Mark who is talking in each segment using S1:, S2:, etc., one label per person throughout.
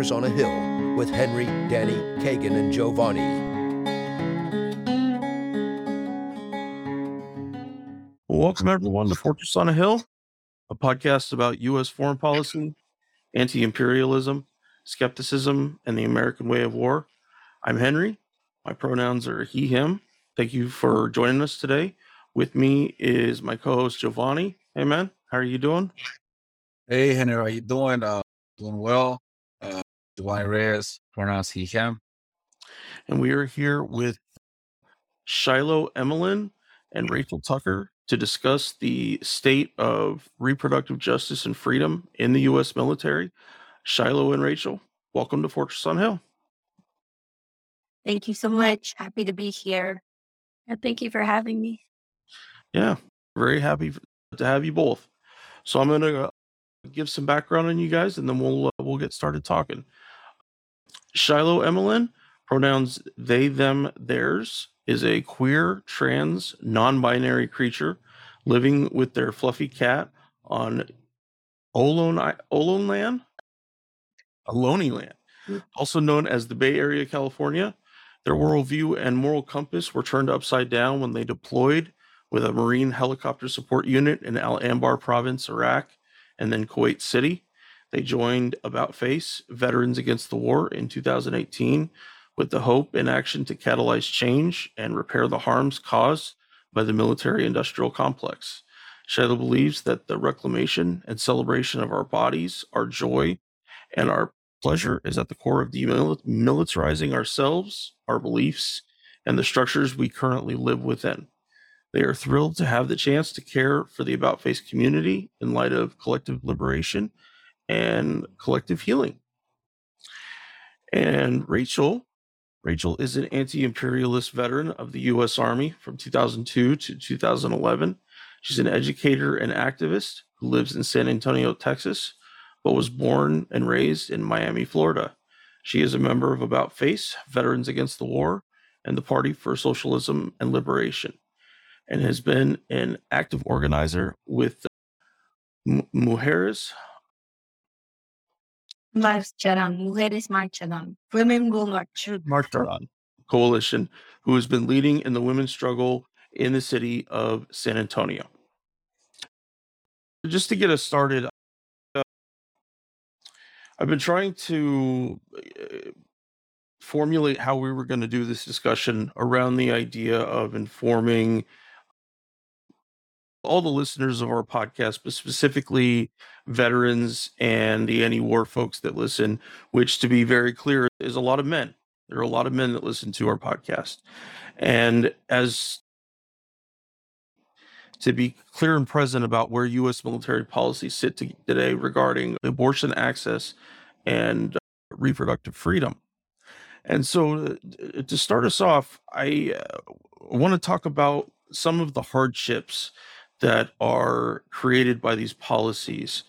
S1: Fortress on a Hill with Henry, Danny, Kagan, and Giovanni.
S2: Welcome, everyone, to Fortress on a Hill, a podcast about U.S. foreign policy, anti imperialism, skepticism, and the American way of war. I'm Henry. My pronouns are he, him. Thank you for joining us today. With me is my co host, Giovanni. Hey, man, how are you doing?
S3: Hey, Henry, how are you doing? Uh, doing well. Uh, Giovanni Reyes, pronouns he, him.
S2: And we are here with Shiloh Emelin and Rachel Tucker to discuss the state of reproductive justice and freedom in the U.S. military. Shiloh and Rachel, welcome to Fortress on Hill.
S4: Thank you so much. Happy to be here. And thank you for having me.
S2: Yeah, very happy to have you both. So I'm going to give some background on you guys, and then we'll uh, we'll get started talking. Shiloh Emelin, pronouns they, them, theirs, is a queer, trans, non-binary creature living with their fluffy cat on Olone Olone land, Ohlone land,
S4: Mm.
S2: also known as the Bay Area, California. Their worldview and moral compass were turned upside down when they deployed with a Marine helicopter support unit in Al Anbar province, Iraq, and then Kuwait City. They joined About Face, Veterans Against the War, in 2018 with the hope and action to catalyze change and repair the harms caused by the military industrial complex. Shiloh believes that the reclamation and celebration of our bodies, our joy, and our pleasure is at the core of demilitarizing ourselves, our beliefs, and the structures we currently live within. They are thrilled to have the chance to care for the About Face community in light of collective liberation and collective healing. And Rachel, Rachel is an anti imperialist veteran of the U.S. Army from 2002 to 2011. She's an educator and activist who lives in San Antonio, Texas, but was born and raised in Miami, Florida. She is a member of About Face, Veterans Against the War, and the Party for Socialism and Liberation, and has been an active organizer with Mujeres
S4: Marcharán, mujeres marcharán, women will march.
S2: Marcharan Coalition, who has been leading in the women's struggle in the city of San Antonio. Just to get us started, uh, I've been trying to uh, formulate how we were going to do this discussion around the idea of informing all the listeners of our podcast, but specifically veterans and the anti war folks that listen, which, to be very clear, is a lot of men. There are a lot of men that listen to our podcast. And as to be clear and present about where U.S. military policies sit to, today regarding abortion access and reproductive freedom. And so, uh, to start us off, I uh, want to talk about some of the hardships that are created by these policies,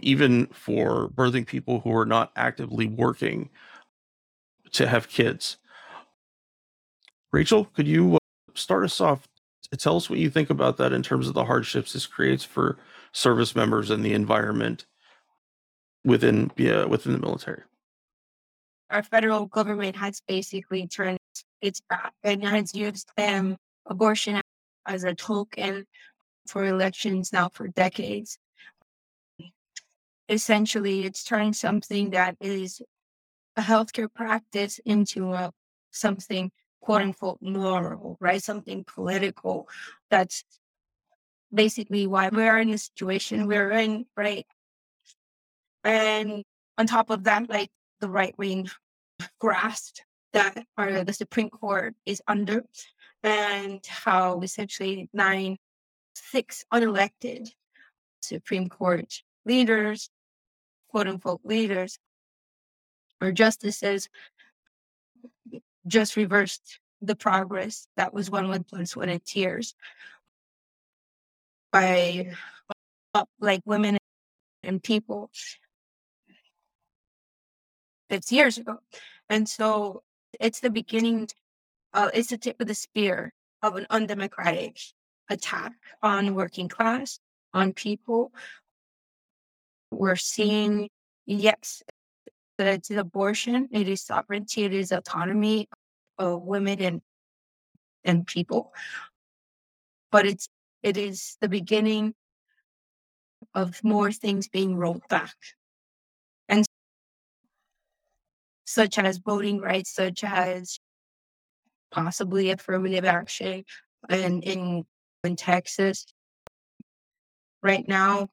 S2: even for birthing people who are not actively working to have kids. Rachel, could you uh, start us off? Tell us what you think about that in terms of the hardships this creates for service members and the environment within yeah, within the military.
S4: Our federal government has basically turned its back and has used um, abortion as a token for elections now for decades. Essentially, it's turning something that is a healthcare practice into a something quote unquote moral, right? Something political. That's basically why we're in the situation we're in, right? And on top of that, like the right wing grasp that or the Supreme Court is under, and how essentially nine, six unelected Supreme Court leaders, quote unquote leaders, or justices just reversed the progress that was won with blood, sweat, and tears by uh, like women and people it's years ago. And so it's the beginning, uh, it's the tip of the spear of an undemocratic attack on working class, on people. We're seeing, yes, that it's abortion, it is sovereignty, it is autonomy of women and and people. But it's it is the beginning of more things being rolled back. And such as voting rights, such as possibly affirmative action and in in Texas. Right now,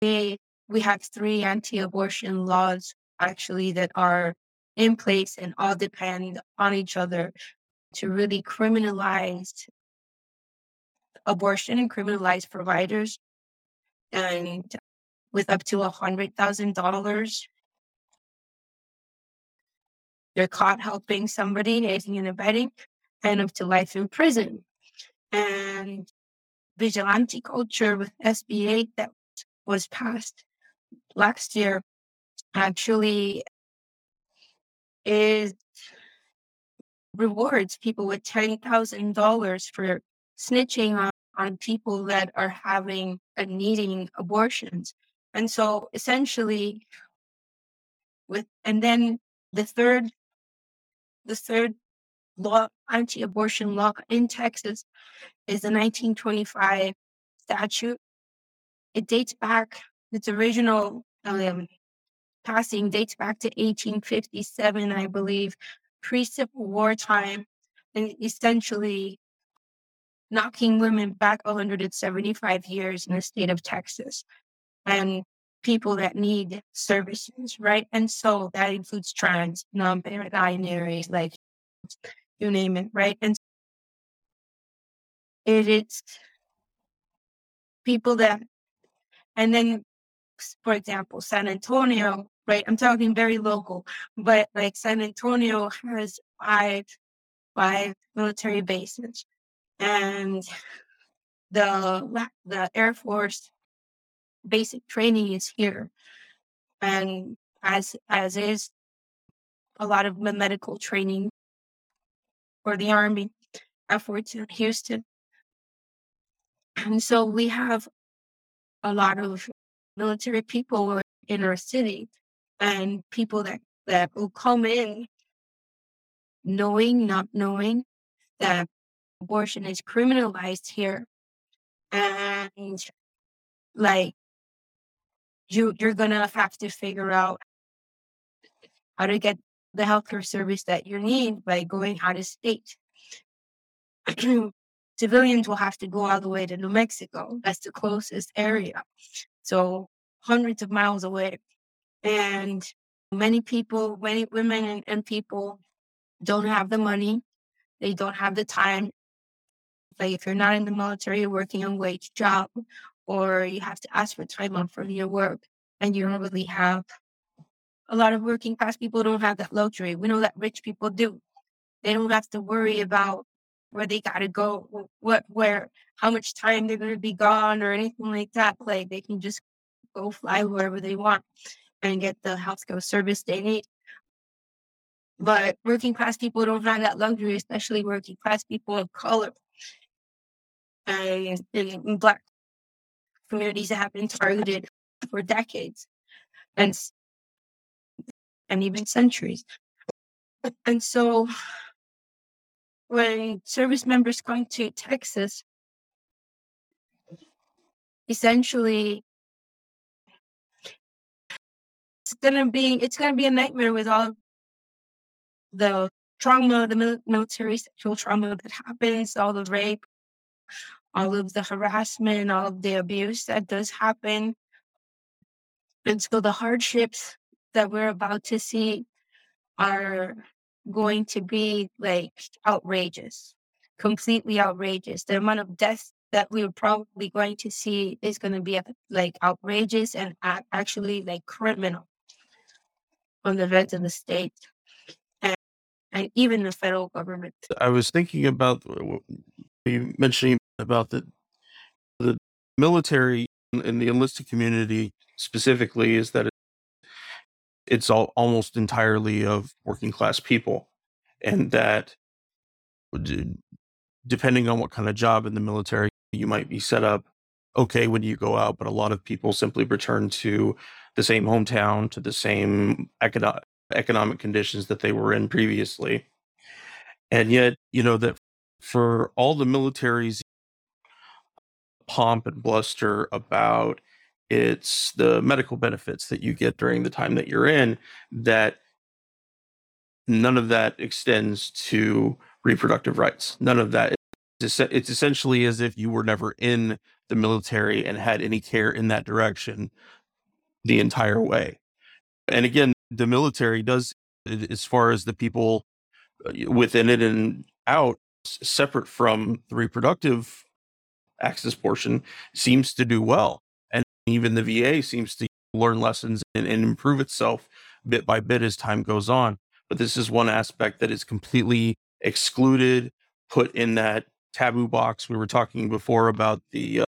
S4: we we have three anti-abortion laws actually that are in place and all depend on each other to really criminalize abortion and criminalize providers and with up to a hundred thousand dollars they're caught helping somebody aiding and abetting and up to life in prison and vigilante culture with SB8 that was passed last year actually is rewards people with $10,000 for snitching on, on people that are having and needing abortions. And so essentially with and then the third the third law anti-abortion law in Texas is the 1925 statute. It dates back its original um, passing dates back to 1857, I believe, pre Civil War time, and essentially knocking women back 175 years in the state of Texas and people that need services, right? And so that includes trans, non binary, like you name it, right? And it is people that, and then, for example, San Antonio, right? I'm talking very local, but like San Antonio has five, five military bases and the the Air Force basic training is here, and as as is a lot of medical training for the Army at Fort Houston, and so we have a lot of military people in our city, and people that that will come in knowing, not knowing that abortion is criminalized here. And like you you're gonna have to figure out how to get the healthcare service that you need by going out of state. Civilians will have to go all the way to new mexico. That's the closest area. So hundreds of miles away. And many people many women and, and people don't have the money. They don't have the time. Like if you're not in the military, you're working a wage job, or you have to ask for time off from your work, and you don't really have a lot of working class people don't have that luxury. We know that rich people do. They don't have to worry about where they gotta go, what where how much time they're gonna be gone or anything like that. Like they can just go fly wherever they want and get the healthcare service they need. But working class people don't have that luxury, especially working class people of color and in Black communities that have been targeted for decades and and even centuries. And so when service members come to Texas, essentially it's gonna be it's gonna be a nightmare with all the trauma, the military sexual trauma that happens, all the rape, all of the harassment, all of the abuse that does happen. And so the hardships that we're about to see are going to be like outrageous, completely outrageous. The amount of deaths that we're probably going to see is going to be uh, like outrageous and actually like criminal on the rest of the state and, and even the federal government.
S2: I was thinking about you mentioning about the the military and the enlisted community specifically is that it's all almost entirely of working class people and that depending on what kind of job in the military you might be set up okay when you go out but a lot of people simply return to the same hometown to the same economic economic conditions that they were in previously. And yet, you know, that for all the military's pomp and bluster about it's the medical benefits that you get during the time that you're in, that none of that extends to reproductive rights. None of that. It's, essentially as if you were never in the military and had any care in that direction the entire way. And again, the military does, as far as the people uh, within it and out, separate from the reproductive access portion, seems to do well. Even the VA seems to learn lessons and, and improve itself bit by bit as time goes on. But this is one aspect that is completely excluded, put in that taboo box. We were talking before about the uh,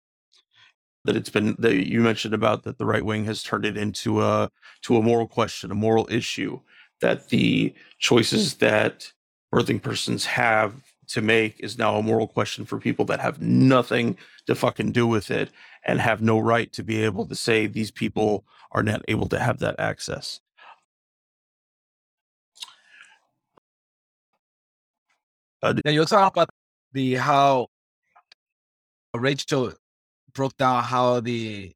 S2: that it's been that you mentioned about that the right wing has turned it into a to a moral question, a moral issue. That the choices that birthing persons have to make is now a moral question for people that have nothing to fucking do with it and have no right to be able to say these people are not able to have that access.
S3: Uh, yeah, you're talking about the how Rachel broke down how the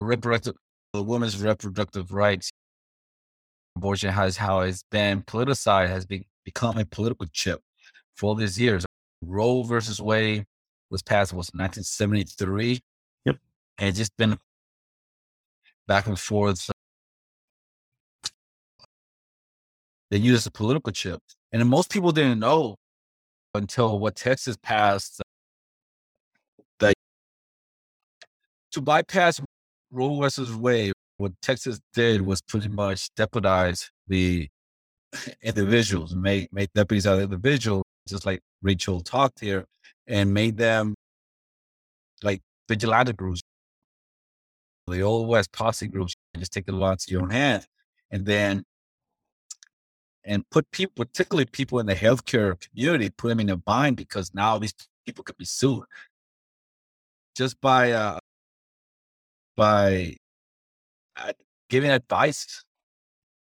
S3: reproductive, the woman's reproductive rights, abortion has how it's been politicized, has been, become a political chip for all these years. Roe versus Wade was passed was 1973.
S2: Yep,
S3: and just been back and forth. They use as a political chip, and most people didn't know until what Texas passed that to bypass Roe versus Wade, what Texas did was pretty much deputize the individuals, make make deputies out of individuals, just like Rachel talked here, and made them like vigilante groups, the old West posse groups. Just take the law into your own hands, and then and put people, particularly people in the healthcare community, put them in a bind because now these people could be sued just by uh, by uh, giving advice.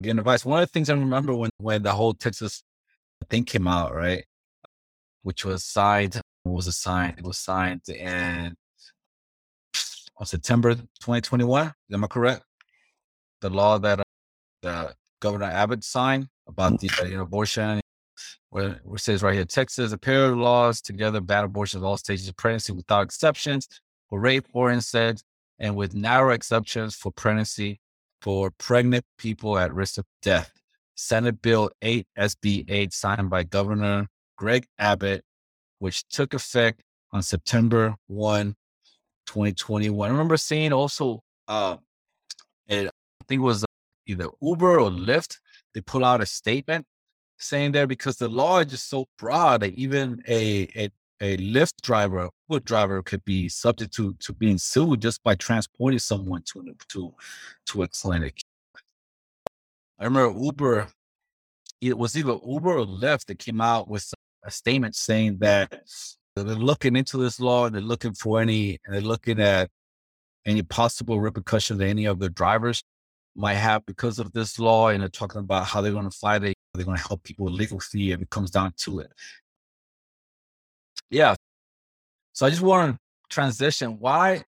S3: Giving advice. One of the things I remember when when the whole Texas thing came out, right, which was signed. Was signed? It was signed in on September 2021. Am I correct? The law that uh, the Governor Abbott signed about the uh, abortion. Where, it says right here, Texas, a pair of laws together ban abortion at all stages of pregnancy without exceptions for rape or incest, and with narrow exceptions for pregnancy for pregnant people at risk of death. Senate Bill 8 SB 8 signed by Governor Greg Abbott, which took effect on September 1, 2021. I remember seeing also, uh, it, I think it was either Uber or Lyft they pull out a statement saying there because the law is just so broad that even a a, a Lyft driver, Uber driver could be subject to, to being sued just by transporting someone to to to a clinic. I remember Uber, it was either Uber or Lyft that came out with a statement saying that they're looking into this law and they're looking for any, and they're looking at any possible repercussions that any of the drivers might have because of this law, and they're talking about how they're going to fight it. They're going to help people with legal fee if it comes down to it. Yeah. So I just want to transition. Why,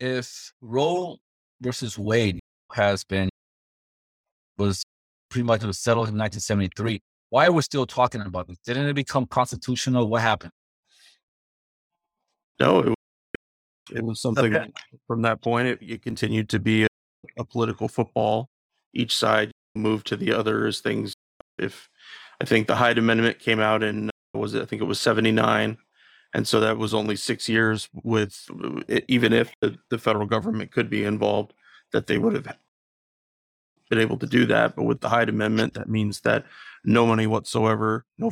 S3: if Roe versus Wade has been was pretty much was settled in 1973, why are we still talking about this? Didn't it become constitutional? What happened?
S2: No, it, it was something okay. from that point. It, it continued to be a political football. Each side moved to the other as things. If I think the Hyde Amendment came out in was it, I think it was seventy nine, and so that was only six years. With even if the, the federal government could be involved, that they would have been able to do that. But with the Hyde Amendment, that means that no money whatsoever, no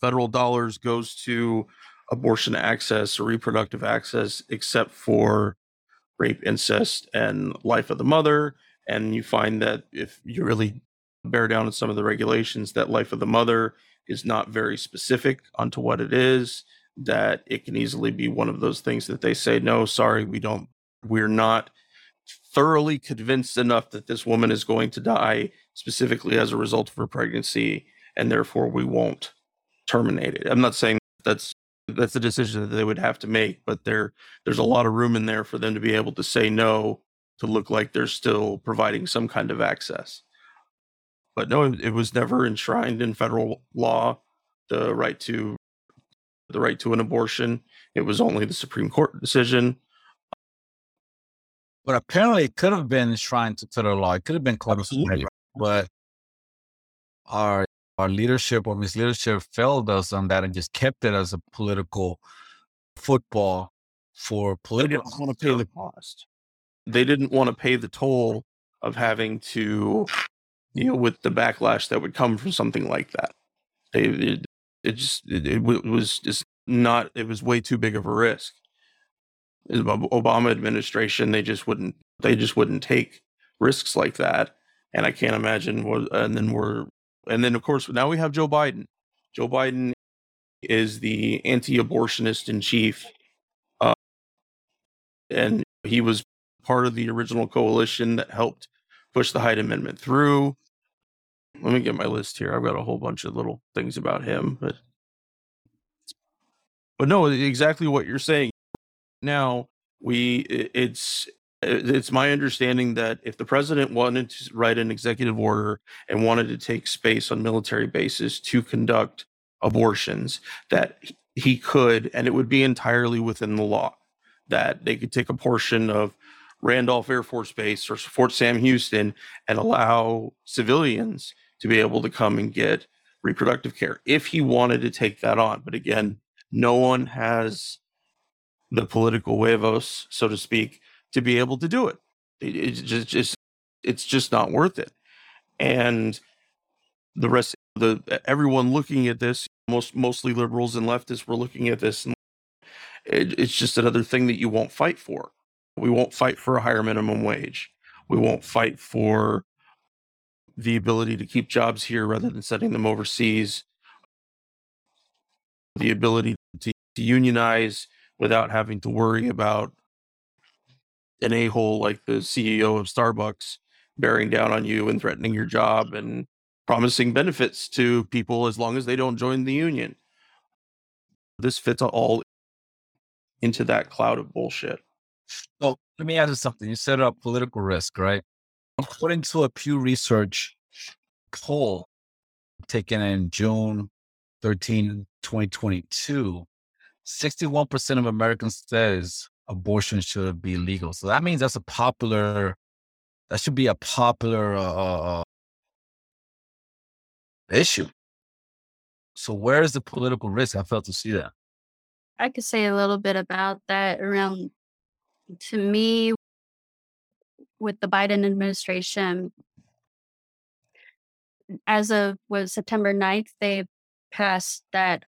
S2: federal dollars goes to abortion access or reproductive access except for rape, incest, and life of the mother. And you find that if you really bear down on some of the regulations, that life of the mother is not very specific onto what it is, that it can easily be one of those things that they say, no, sorry, we don't, we're not thoroughly convinced enough that this woman is going to die specifically as a result of her pregnancy, and therefore we won't terminate it. I'm not saying that's that's a decision that they would have to make, but there there's a lot of room in there for them to be able to say no to look like they're still providing some kind of access. But no, it was never enshrined in federal law the right to the right to an abortion. It was only the Supreme Court decision.
S3: But apparently, it could have been enshrined to federal law. It could have been
S2: Absolutely.
S3: But our our leadership or misleadership failed us on that and just kept it as a political football for
S2: They
S3: political.
S2: didn't want to pay the cost. They didn't want to pay the toll of having to deal with the backlash that would come from something like that. They it, it just it, it was just not. It was way too big of a risk. The Obama administration, they just wouldn't. They just wouldn't take risks like that. And I can't imagine what. And then we're. And then of course now we have Joe Biden. Joe Biden is the anti-abortionist in chief uh, and he was part of the original coalition that helped push the Hyde Amendment through. Let me get my list here. I've got a whole bunch of little things about him, but but no, exactly what you're saying. Now we it's Uh, it's my understanding that if the president wanted to write an executive order and wanted to take space on military bases to conduct abortions, that he- he could, and it would be entirely within the law that they could take a portion of Randolph Air Force Base or Fort Sam Houston and allow civilians to be able to come and get reproductive care if he wanted to take that on. But again, no one has the political huevos, so to speak, to be able to do it. It- It's just, just it's just not worth it. And the rest, the everyone looking at this, most mostly liberals and leftists were looking at this, and it, it's just another thing that you won't fight for. We won't fight for a higher minimum wage. We won't fight for the ability to keep jobs here rather than sending them overseas. The ability to, to unionize without having to worry about an a hole like the CEO of Starbucks bearing down on you and threatening your job and promising benefits to people as long as they don't join the union. This fits all into that cloud of bullshit.
S3: So let me ask you something. You set up uh, political risk, right? According to a Pew Research poll taken in June 13, 2022, 61% of Americans says abortion should be legal. So that means that's a popular, that should be a popular uh, uh, uh, issue. So where is the political risk? I failed to see that.
S5: I could say a little bit about that around to me with the Biden administration as of was September 9th they passed that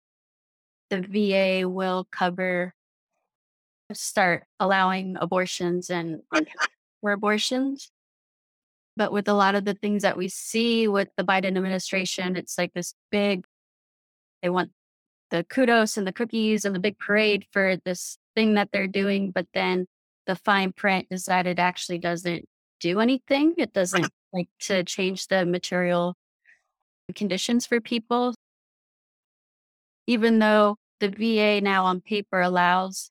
S5: the VA will cover start allowing abortions and for abortions but with a lot of the things that we see with the Biden administration it's like this big they want the kudos and the cookies and the big parade for this thing that they're doing, but then the fine print is that it actually doesn't do anything. It doesn't like to change the material conditions for people. Even though the VA now on paper allows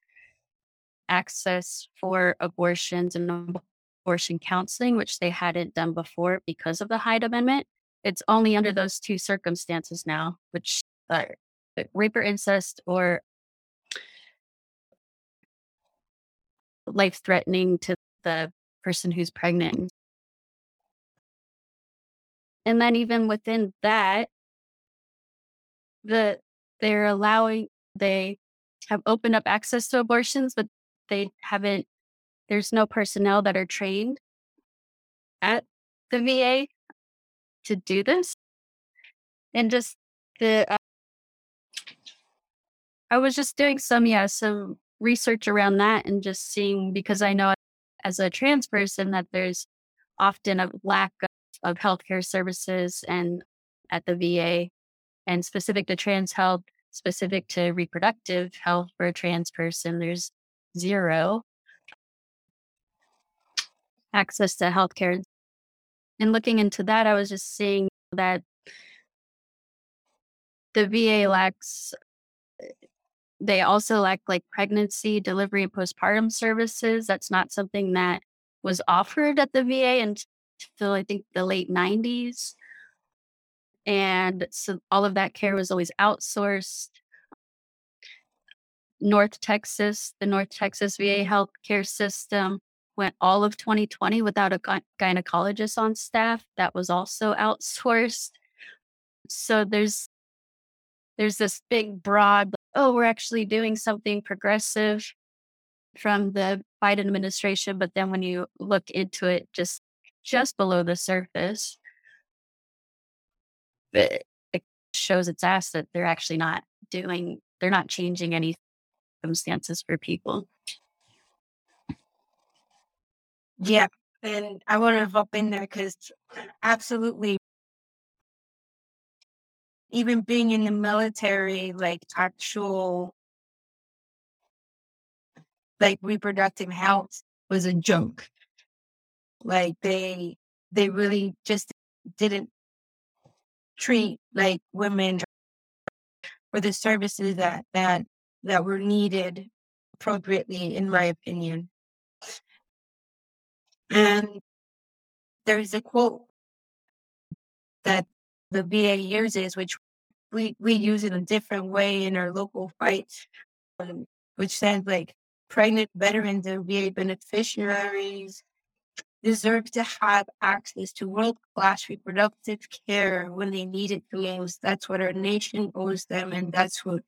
S5: access for abortions and abortion counseling, which they hadn't done before because of the Hyde Amendment, it's only under those two circumstances now, which are uh, rape or incest or life threatening to the person who's pregnant. And then even within that, the they're allowing they have opened up access to abortions, but they haven't there's no personnel that are trained at the VA to do this. And just the uh, I was just doing some, yeah, some research around that and just seeing because I know as a trans person that there's often a lack of, of healthcare services and at the VA and specific to trans health, specific to reproductive health for a trans person, there's zero. access to healthcare. And looking into that, I was just seeing that the VA lacks eh, they also lack like pregnancy, delivery, and postpartum services. That's not something that was offered at the VA until I think the late 90s. And so all of that care was always outsourced. North Texas, the North Texas VA healthcare system went all of 2020 without a gy- gynecologist on staff. That was also outsourced. So there's there's this big broad oh we're actually doing something progressive from the Biden administration but then when you look into it just just below the surface it, it shows its ass that they're actually not doing they're not changing any circumstances for people
S4: Yeah. And I want to hop in there because absolutely, even being in the military, like actual, like reproductive health was a joke. Like they, they really just didn't treat like women for the services that that that were needed appropriately, in my opinion. And there's a quote that the VA uses, which we, we use in a different way in our local fights, um, which says like pregnant veterans and VA beneficiaries deserve to have access to world class reproductive care when they need it the most. That's what our nation owes them, and that's what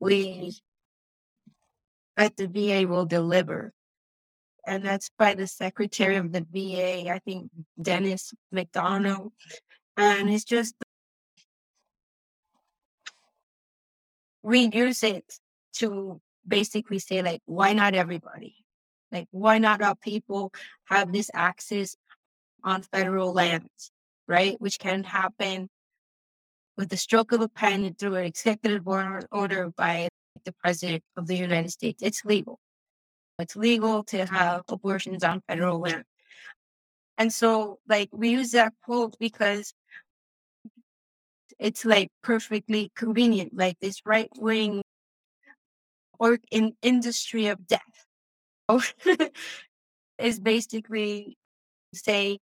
S4: we at the VA will deliver and that's by the secretary of the VA, I think Denis McDonough. And it's just we use it to basically say like, why not everybody? Like, why not all people have this access on federal lands, right? Which can happen with the stroke of a pen through an executive order, by the president of the United States. It's legal. It's legal to have abortions on federal land. And so, like, we use that quote because it's like perfectly convenient, like this right wing or in industry of death is basically say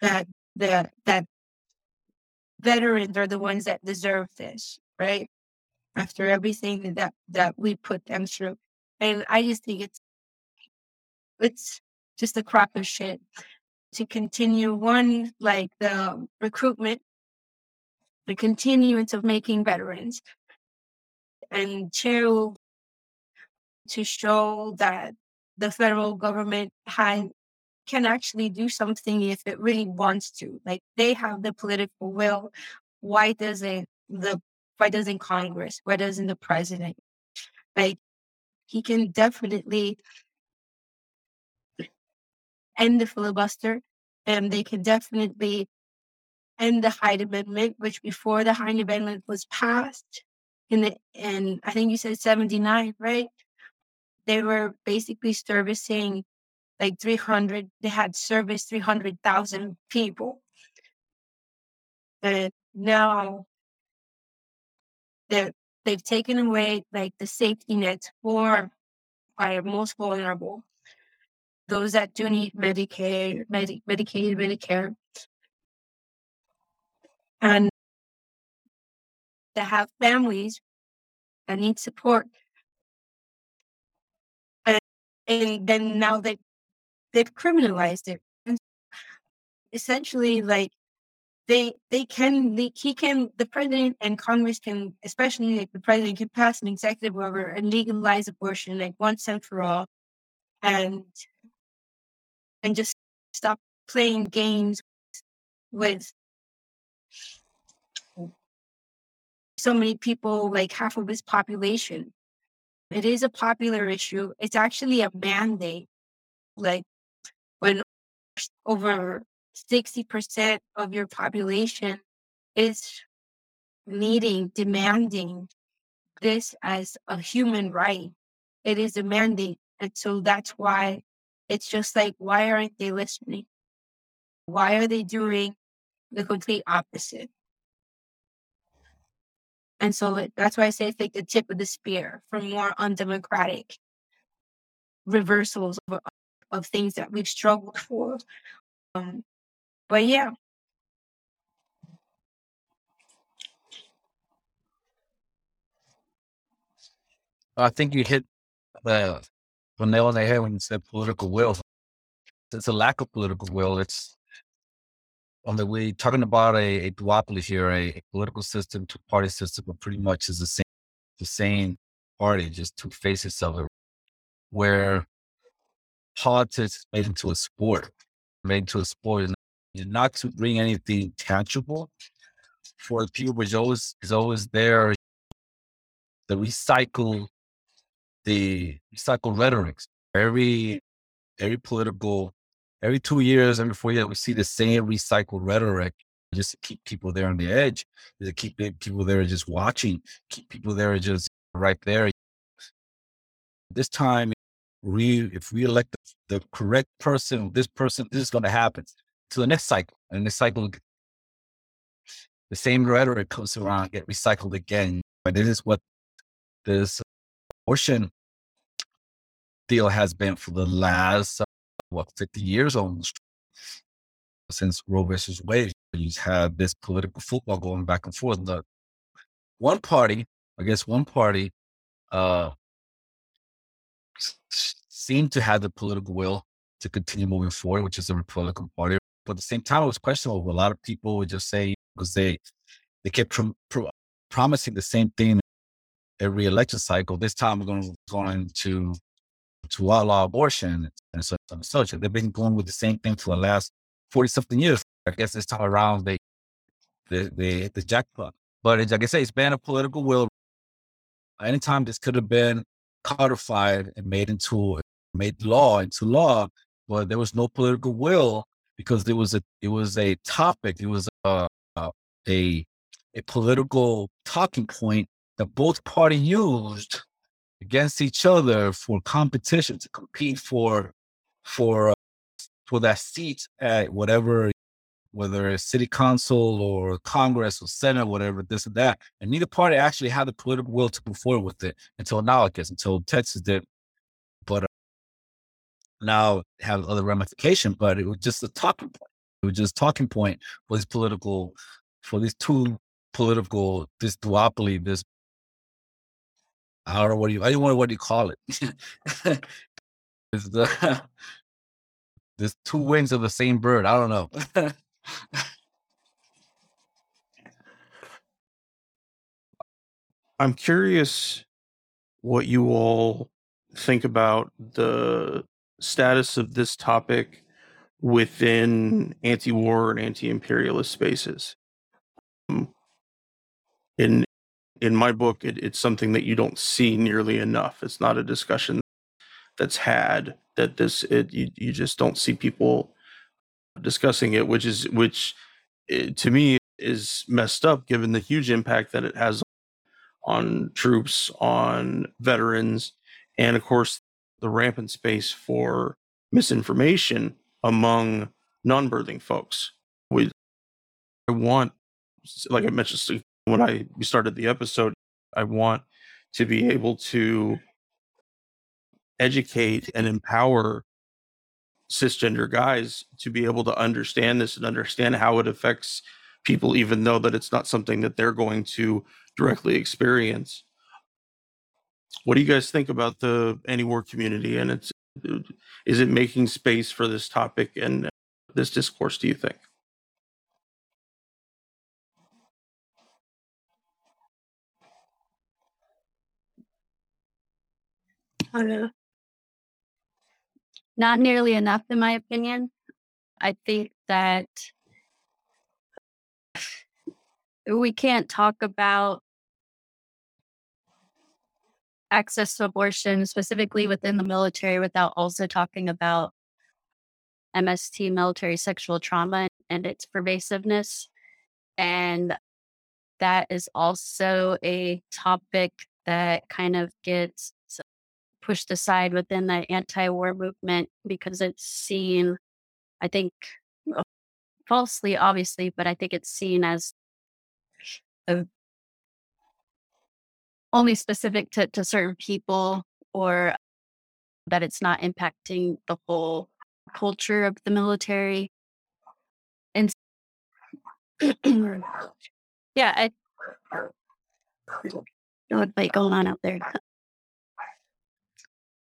S4: that the that veterans are the ones that deserve this, right? After everything that that we put them through. And I just think it's it's just a crock of shit to continue one like the recruitment, the continuance of making veterans, and two to show that the federal government had can actually do something if it really wants to. Like they have the political will. Why doesn't the why doesn't Congress? Why doesn't the president? Like he can definitely end the filibuster and they can definitely end the Hyde Amendment, which before the Hyde Amendment was passed in the and I think you said 79, right? They were basically servicing like 300, they had serviced 300,000 people. And now they're they've taken away like the safety net for our most vulnerable, those that do need Medicare, Medi- Medicaid, Medicare, and that have families that need support. And, and then now they they've criminalized it. And essentially, like they they can they, he can the president and Congress can especially like the president can pass an executive order and legalize abortion like once and for all, and and just stop playing games with so many people like half of his population. It is a popular issue. It's actually a mandate. Like when over 60% of your population is needing, demanding this as a human right. It is a mandate. And so that's why it's just like, why aren't they listening? Why are they doing the complete opposite? And so that's why I say it's like the tip of the spear for more undemocratic reversals of, of things that we've struggled for. Um, but yeah,
S3: I think you hit the, the nail on the head when you said political will. It's a lack of political will. It's on the way talking about a, a duopoly here, a, a political system, two party system, but pretty much is the same the same party, just two faces of it, where politics made into a sport, made into a sport, and not to bring anything tangible for the people, but always is always there. The recycle, the recycle rhetorics. Every every political, every two years, every four years, we see the same recycled rhetoric just to keep people there on the edge, to keep people there just watching, keep people there just right there. This time, we if we elect the, the correct person, this person, this is going to happen to the next cycle, and this cycle, the same rhetoric comes around, get recycled again. But this is what this abortion deal has been for the last uh, what 50 years almost since Roe versus Wade. You have had this political football going back and forth. The one party, I guess, one party uh, seemed to have the political will to continue moving forward, which is the Republican Party. But at the same time, it was questionable. A lot of people would just say because they they kept prom- pro- promising the same thing every election cycle. This time, we're going, to going to to outlaw abortion and such and such. They've been going with the same thing for the last forty something years. I guess this time around they they they hit the jackpot. But like I say, it's been a political will. Anytime this could have been codified and made into made law into law, but there was no political will because it was a it was a topic, it was a a, a, a political talking point that both parties used against each other for competition to compete for for uh, for that seat at whatever whether it's city council or congress or senate whatever this and that and neither party actually had the political will to move forward with it until now i guess until texas did but uh, now have other ramifications, but it was just a talking point it was just talking point for this political for these two political this duopoly this I don't know what do you I don't know what do you call it. it's the there's two wings of the same bird. I don't know.
S2: I'm curious what you all think about the status of this topic within anti-war and anti-imperialist spaces. Um, in in my book, it, it's something that you don't see nearly enough. It's not a discussion that's had that this it you, you just don't see people discussing it, which is which eh, to me is messed up given the huge impact that it has on troops, on veterans, and of course the rampant space for misinformation among non-birthing folks. We I want, like I mentioned when I started the episode, I want to be able to educate and empower cisgender guys to be able to understand this and understand how it affects people even though that it's not something that they're going to directly experience. What do you guys think about the anti-war community and it's is it making space for this topic and this discourse do you think
S5: Not nearly enough, in my opinion. I think that we can't talk about access to abortion specifically within the military without also talking about MST, military sexual trauma, and its pervasiveness. And that is also a topic that kind of gets pushed aside within the anti-war movement because it's seen, I think, falsely, obviously, but I think it's seen as a, only specific to, to certain people or that it's not impacting the whole culture of the military. And yeah, I don't like going on out there.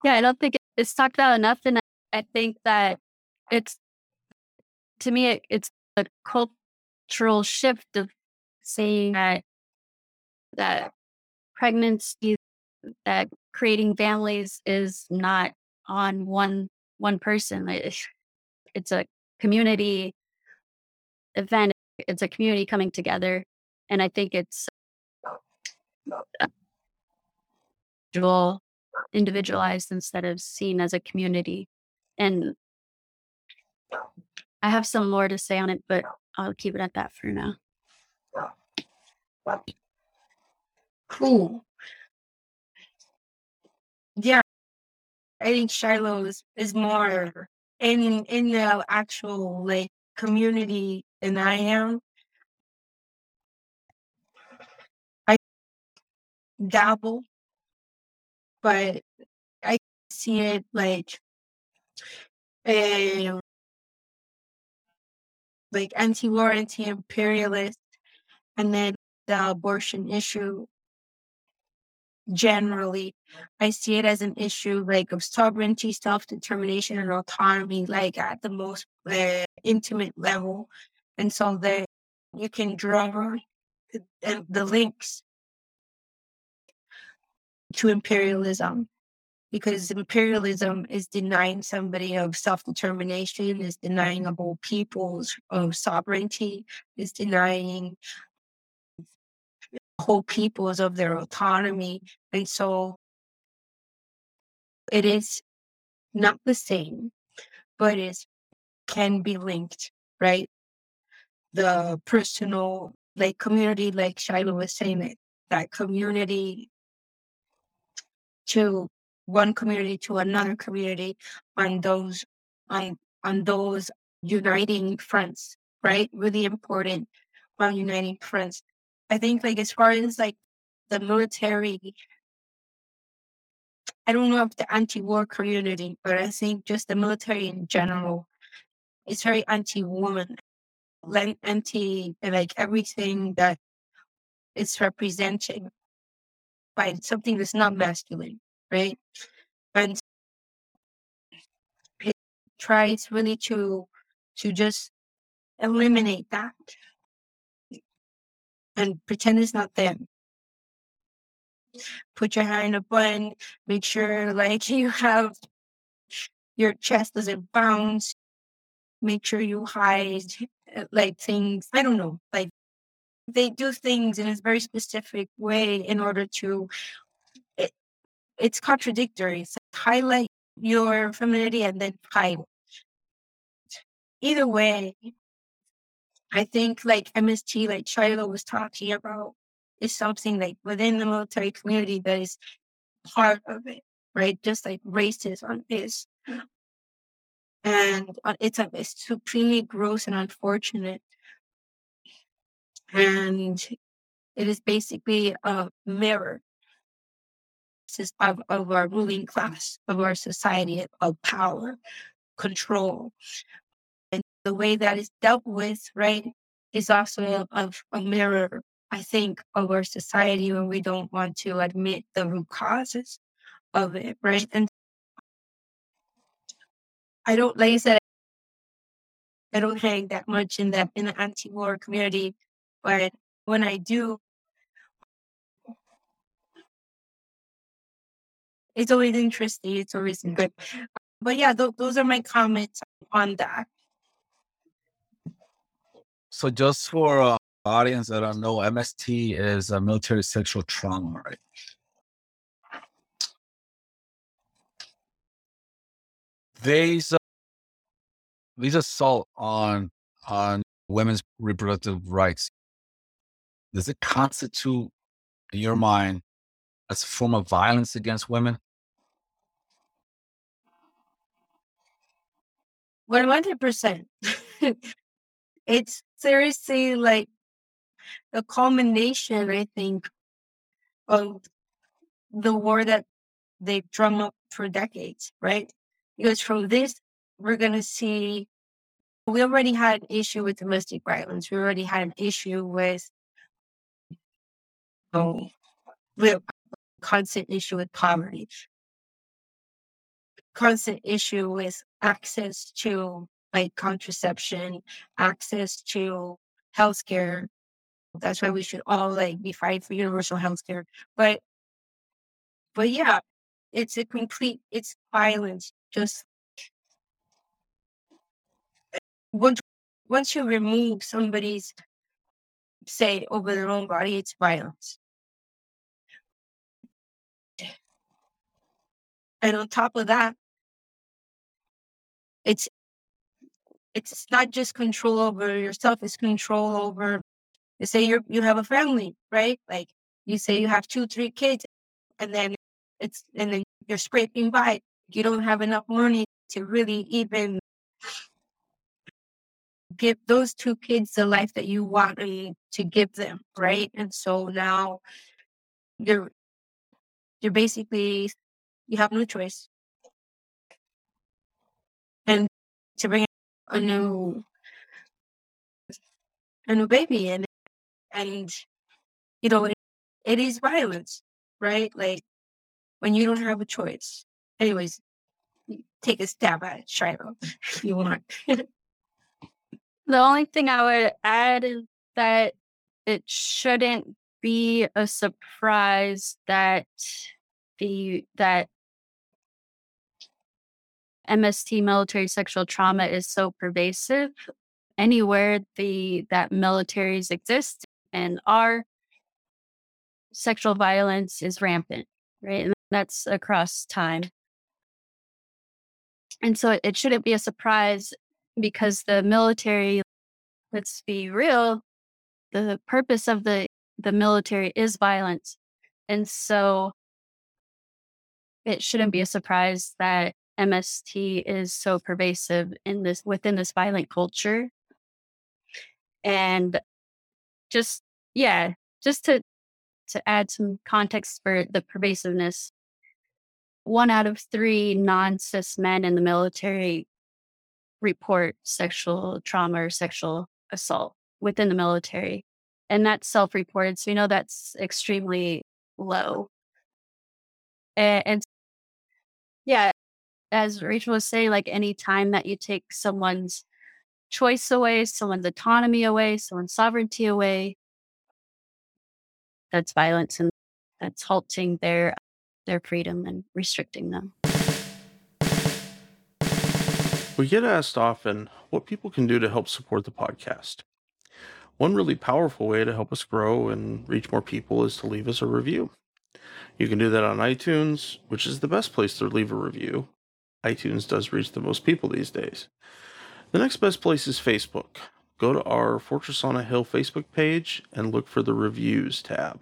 S5: Yeah, I don't think it's talked about enough, and I, think that it's to me it, it's a cultural shift of saying that that pregnancy, that creating families is not on one one person. It's, a community event. It's a community coming together, and I think it's uh, individual, individualized instead of seen as a community. And I have some more to say on it, but I'll keep it at that for now.
S4: Cool. Yeah, I think Shiloh is, is more in in the actual like community than I am. I dabble, but I see it like a like anti-war, anti-imperialist, and then the abortion issue generally. I see it as an issue like of sovereignty self-determination and autonomy like at the most uh, intimate level. And so that you can draw the, the links to imperialism because imperialism is denying somebody of self-determination is denying a whole peoples of sovereignty is denying whole peoples of their autonomy. And so it is not the same, but it can be linked, right? The personal, like community, like Shiloh was saying, it that community to one community to another community on those on on those uniting fronts, right? Really important on uniting fronts. I think like as far as like the military, I don't know if the anti-war community, but I think just the military in general is very anti-woman, like anti like everything that it's representing by something that's not masculine, right? And it tries really to to just eliminate that and pretend it's not there. Put your hand in a bun, make sure like you have your chest doesn't bounce. Make sure you hide uh, like things. I don't know. Like they do things in a very specific way in order to. It, it's contradictory. It's like highlight your femininity and then hide. Either way, I think like MST, like Shiloh was talking about, is something like within the military community that is part of it, right? Just like racism is. And uh, it's, a, it's supremely gross and unfortunate. And it is basically a mirror. Of, of our ruling class, of our society, of power, control. And the way that is dealt with, right, is also a, a mirror, I think, of our society when we don't want to admit the root causes of it, right? And I don't, like I said, I don't hang that much in that in the anti-war community, but when I do, it's always interesting. It's always good. But yeah, th- those are my comments on that.
S3: So just for uh, audience that don't know, MST is a military sexual trauma, right? These uh, these assault on on women's reproductive rights does it constitute in your mm. mind as a form of violence against women?
S4: One hundred percent. It's seriously like a culmination, I think, of the war that they've drummed up for decades, right? Because from this, we're going to see we already had an issue with domestic violence. We already had an issue with oh, with constant issue with poverty, constant issue with access to like contraception, access to healthcare. That's why we should all like be fighting for universal healthcare. But but yeah, it's a complete it's violence. Just once once you remove somebody's say over their own body, it's violence. And on top of that, it's it's not just control over yourself, it's control over you say you you have a family, right? Like you say you have two, three kids, and then it's and then you're scraping by. You don't have enough money to really even give those two kids the life that you want to give them, right? And so now you're you're basically you have no mm-hmm. choice. And to bring a new a new baby in and you know it, it is violence right? Like when you don't have a choice. Anyways take a stab at it shiloh if you want.
S5: The only thing I would add is that it shouldn't be a surprise that the that MST military sexual trauma is so pervasive anywhere the that militaries exist and are sexual violence is rampant right? And that's across time. And so it, shouldn't be a surprise because the military let's be real the purpose of the the military is violence. And so it shouldn't be a surprise that MST is so pervasive in this within this violent culture. And just yeah, just to to add some context for the pervasiveness, one out of three non-cis men in the military report sexual trauma or sexual assault within the military. And that's self-reported. So we know that's extremely low. And, and yeah, as Rachel was saying, like any time that you take someone's choice away, someone's autonomy away, someone's sovereignty away, that's violence and that's halting their their freedom and restricting them.
S2: We get asked often what people can do to help support the podcast. One really powerful way to help us grow and reach more people is to leave us a review. You can do that on iTunes, which is the best place to leave a review, iTunes does reach the most people these days. The next best place is Facebook. Go to our Fortress on a Hill Facebook page and look for the reviews tab.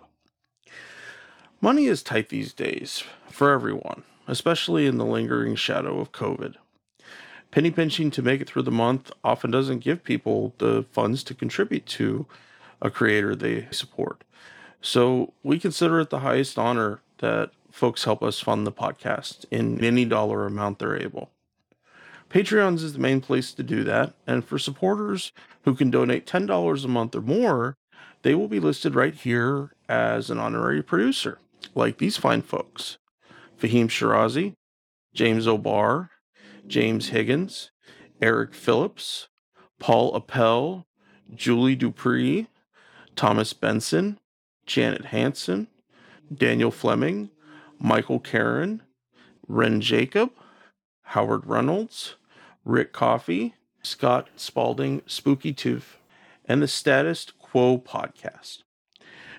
S2: Money is tight these days for everyone, especially in the lingering shadow of COVID. Penny pinching to make it through the month often doesn't give people the funds to contribute to a creator they support. So we consider it the highest honor that folks help us fund the podcast in any dollar amount they're able. Patreons is the main place to do that, and for supporters who can donate $10 a month or more, they will be listed right here as an honorary producer, like these fine folks Fahim Shirazi, James O'Barr, James Higgins, Eric Phillips, Paul Appel, Julie Dupree, Thomas Benson, Janet Hanson, Daniel Fleming, Michael Karen, Ren Jacob, Howard Reynolds, Rick Coffey, Scott Spalding, Spooky Tooth, and the Status Quo podcast.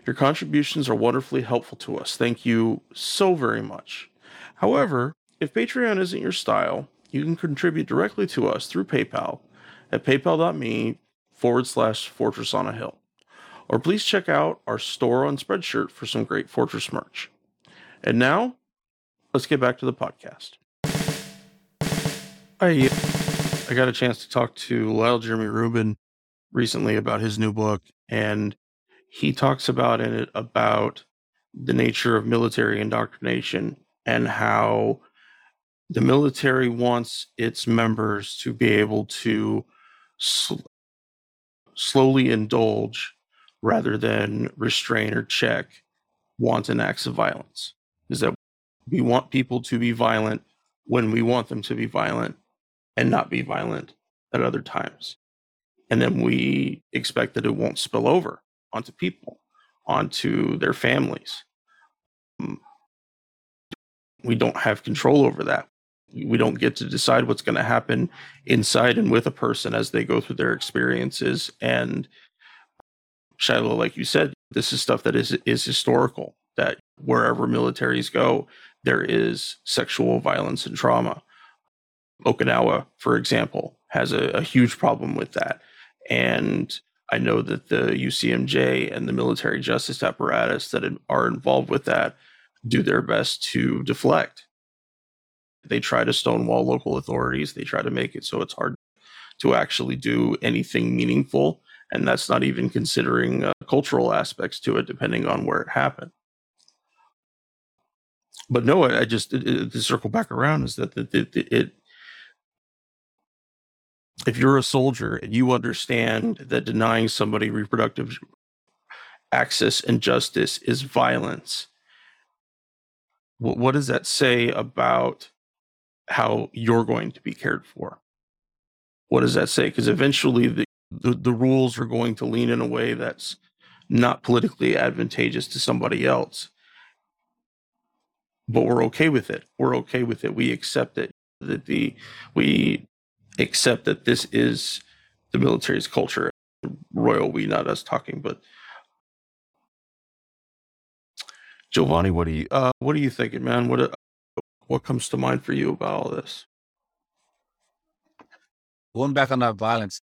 S2: Your contributions are wonderfully helpful to us. Thank you so very much. However, if Patreon isn't your style, you can contribute directly to us through PayPal at paypal.me forward slash fortress on a hill. Or please check out our store on Spreadshirt for some great Fortress merch. And now, let's get back to the podcast. I I got a chance to talk to Lyle Jeremy Rubin recently about his new book, and he talks about in it about the nature of military indoctrination and how the military wants its members to be able to sl- slowly indulge rather than restrain or check wanton acts of violence. Is that we want people to be violent when we want them to be violent and not be violent at other times. And then we expect that it won't spill over onto people, onto their families. Um, we don't have control over that. We don't get to decide what's going to happen inside and with a person as they go through their experiences. And Shiloh, like you said, this is stuff that is is historical. That wherever militaries go, there is sexual violence and trauma. Okinawa, for example, has a, a huge problem with that. And I know that the UCMJ and the military justice apparatus that are involved with that do their best to deflect. They try to stonewall local authorities. They try to make it so it's hard to actually do anything meaningful. And that's not even considering uh, cultural aspects to it, depending on where it happened. But no, I, just, it, it, to circle back around, is that it if you're a soldier and you understand that denying somebody reproductive access and justice is violence, what, what does that say about how you're going to be cared for? What does that say? Because eventually the, the, the rules are going to lean in a way that's not politically advantageous to somebody else. But we're okay with it. We're okay with it. We accept it. That the we accept that this is the military's culture. Royal, we not us talking, but Giovanni, what do you uh, what are you thinking, man? What uh, what comes to mind for you about all this?
S3: Going back on that violence,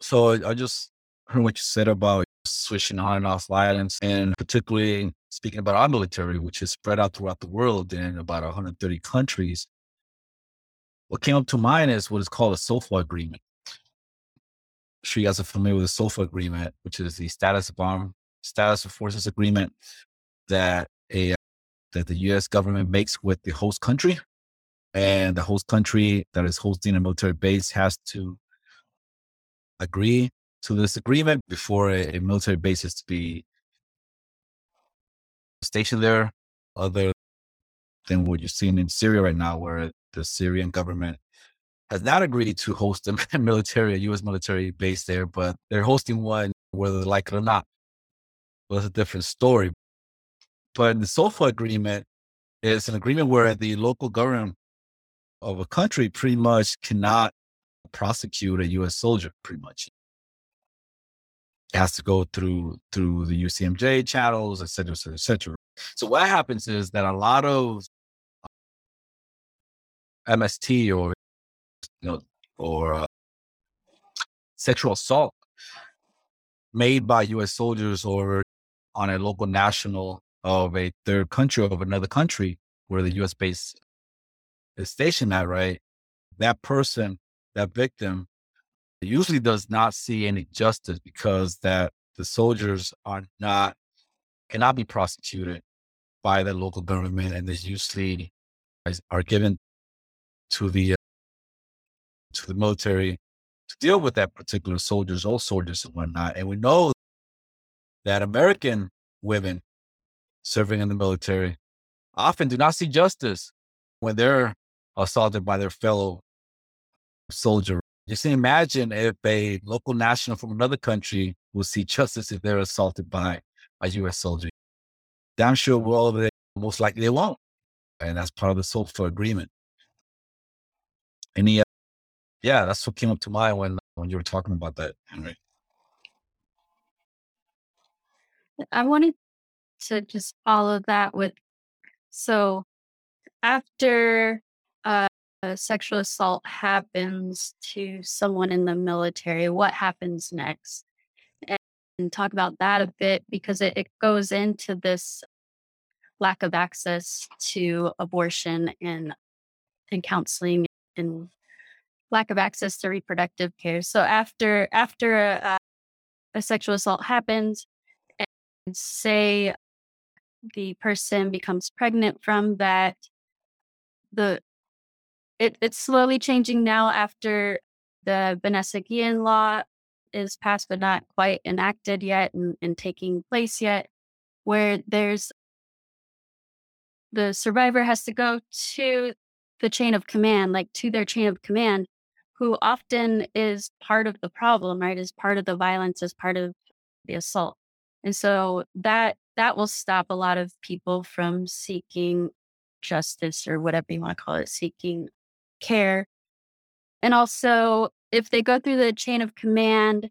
S3: so I just heard what you said about switching on and off violence, and particularly speaking about our military, which is spread out throughout the world in about 130 countries. What came up to mind is what is called a SOFA agreement. I'm sure you guys are familiar with the SOFA agreement, which is the status of arm, status of forces agreement that a that the U.S. government makes with the host country, and the host country that is hosting a military base has to agree to this agreement before a, a military base is to be stationed there. Other than what you're seeing in Syria right now, where the Syrian government has not agreed to host a military, a U.S. military base there, but they're hosting one whether they like it or not. Well, that's a different story. But the SOFA agreement is an agreement where the local government of a country pretty much cannot prosecute a U.S. soldier, pretty much. Has to go through through the UCMJ channels, et cetera, et cetera, et cetera. So what happens is that a lot of MST or you know or uh, sexual assault made by U.S. soldiers or on a local national of a third country of another country where the U.S. base is stationed at, right? That person, that victim, usually does not see any justice because that the soldiers are not cannot be prosecuted by the local government, and they usually are given to the uh, to the military to deal with that particular soldiers, all soldiers and whatnot. And we know that American women serving in the military often do not see justice when they're assaulted by their fellow soldier. Just imagine if a local national from another country will see justice if they're assaulted by a U.S. soldier. Damn sure well, they most likely they won't. And that's part of the SOFA agreement. Any, uh, yeah, that's what came up to mind when when you were talking about that, Henry.
S5: I wanted to just follow that with so after a sexual assault happens to someone in the military, what happens next? And, and talk about that a bit because it, it goes into this lack of access to abortion and and counseling and lack of access to reproductive care. So after after a, a sexual assault happens, and say the person becomes pregnant from that, the it, it's slowly changing now after the Vanessa Guillen law is passed but not quite enacted yet and, and taking place yet, where there's the survivor has to go to the chain of command, like to their chain of command, who often is part of the problem, right? Is part of the violence, is part of the assault. And so that that will stop a lot of people from seeking justice or whatever you want to call it, seeking care. And also, if they go through the chain of command,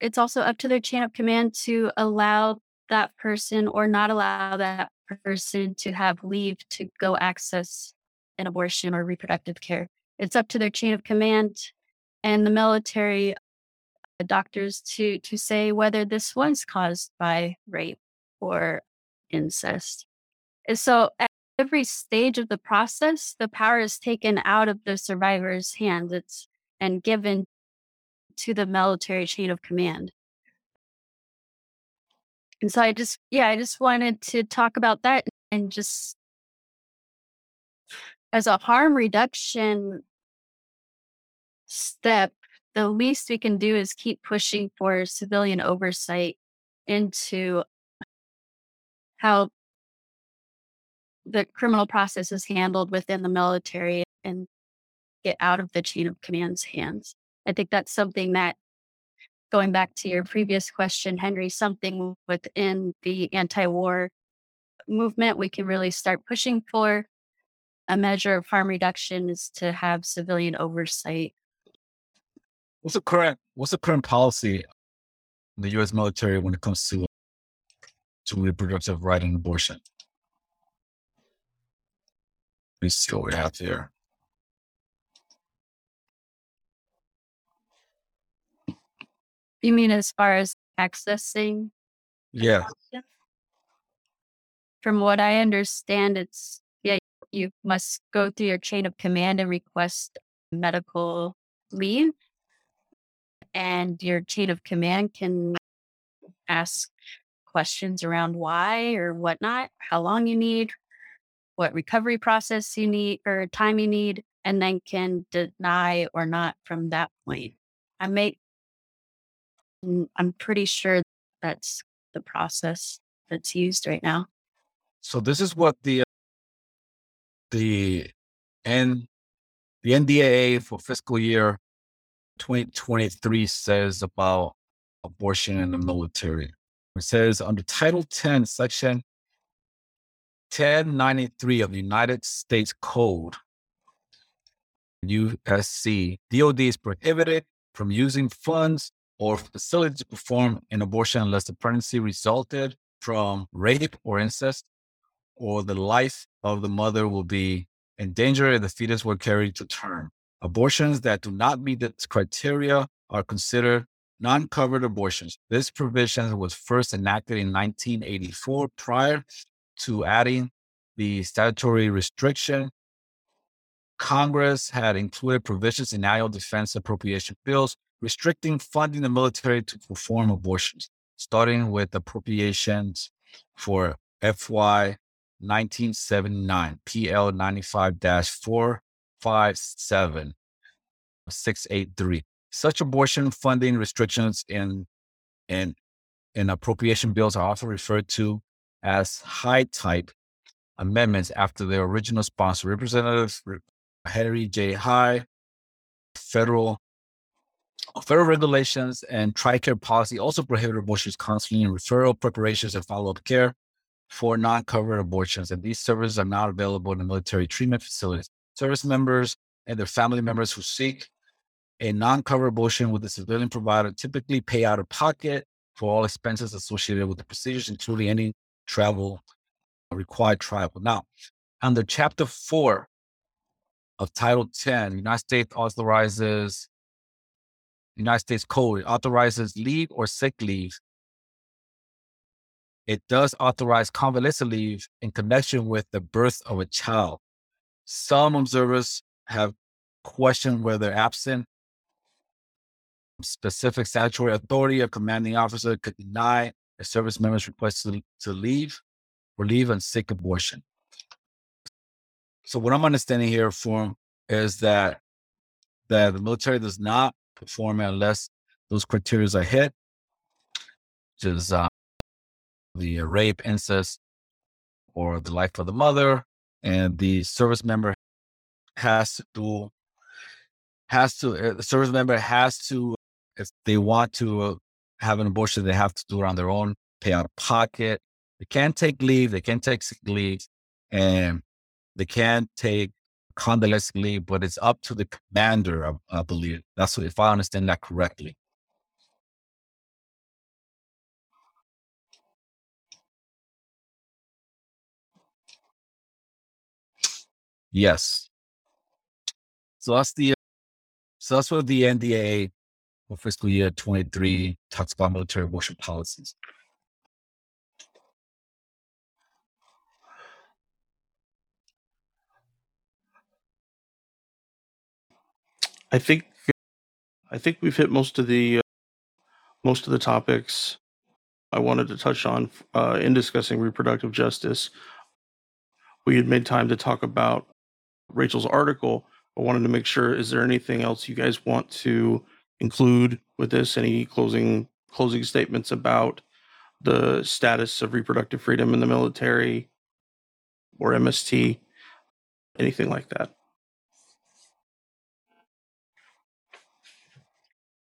S5: it's also up to their chain of command to allow that person or not allow that person to have leave to go access an abortion or reproductive care. It's up to their chain of command and the military uh, doctors to to say whether this was caused by rape or incest. And so every stage of the process, the power is taken out of the survivor's hands. It's and given to the military chain of command. And so I just, yeah, I just wanted to talk about that and just as a harm reduction step, the least we can do is keep pushing for civilian oversight into how the criminal process is handled within the military and get out of the chain of command's hands. I think that's something that, going back to your previous question, Henry, something within the anti war movement we can really start pushing for. A measure of harm reduction is to have civilian oversight.
S3: What's the current What's the current policy in the U.S. military when it comes to to reproductive right and abortion? Let me see what we have here.
S5: You mean as far as accessing?
S3: Yeah.
S5: From what I understand, it's yeah, you must go through your chain of command and request medical leave. And your chain of command can ask questions around why or whatnot, how long you need, what recovery process you need or time you need, and then can deny or not from that point. I may, mm, I'm pretty sure that's the process that's used right now.
S3: So this is what the the N the NDAA for fiscal year 2023 says about abortion in the military. It says under Title 10, Section 1093 of the United States Code, USC, DOD is prohibited from using funds or facilities to perform an abortion unless the pregnancy resulted from rape or incest, or the life of the mother will be in danger if the fetus were carried to term. Abortions that do not meet this criteria are considered non covered abortions. This provision was first enacted in 1984 prior to adding the statutory restriction. Congress had included provisions in annual defense appropriation bills restricting funding the military to perform abortions, starting with appropriations for FY 1979, PL 95 457 683. Such abortion funding restrictions in, in, in appropriation bills are often referred to as Hyde type amendments after their original sponsor, Representative Henry J. Hyde, Federal federal regulations and TRICARE policy also prohibit abortions counseling and referral preparations and follow-up care for non-covered abortions, and these services are not available in the military treatment facilities. Service members and their family members who seek a non-covered abortion with a civilian provider typically pay out of pocket for all expenses associated with the procedures, including any travel required travel. Now, under Chapter 4 of Title 10, United States authorizes United States Code authorizes leave or sick leave it does authorize convalescent leave in connection with the birth of a child. Some observers have questioned whether absent specific statutory authority or commanding officer could deny a service member's request to, to leave or leave on sick abortion. So what I'm understanding here from is that that the military does not perform unless those criteria are hit, which is uh, the rape, incest, or the life of the mother, and the service member has to do has to uh, the service member has to if they want to uh, have an abortion they have to do it on their own pay out of pocket. They can't take leave they can't take sick leave and they can't take convalescent leave but it's up to the commander I, I believe. That's what if i understand that correctly. Yes. So that's the so that's what the NDA for fiscal year 23 talks about military abortion policies.
S2: I think I think we've hit most of the uh, most of the topics I wanted to touch on uh, in discussing reproductive justice. We had made time to talk about Rachel's article. I wanted to make sure: is there anything else you guys want to include with this? Any closing closing statements about the status of reproductive freedom in the military or MST? Anything like that?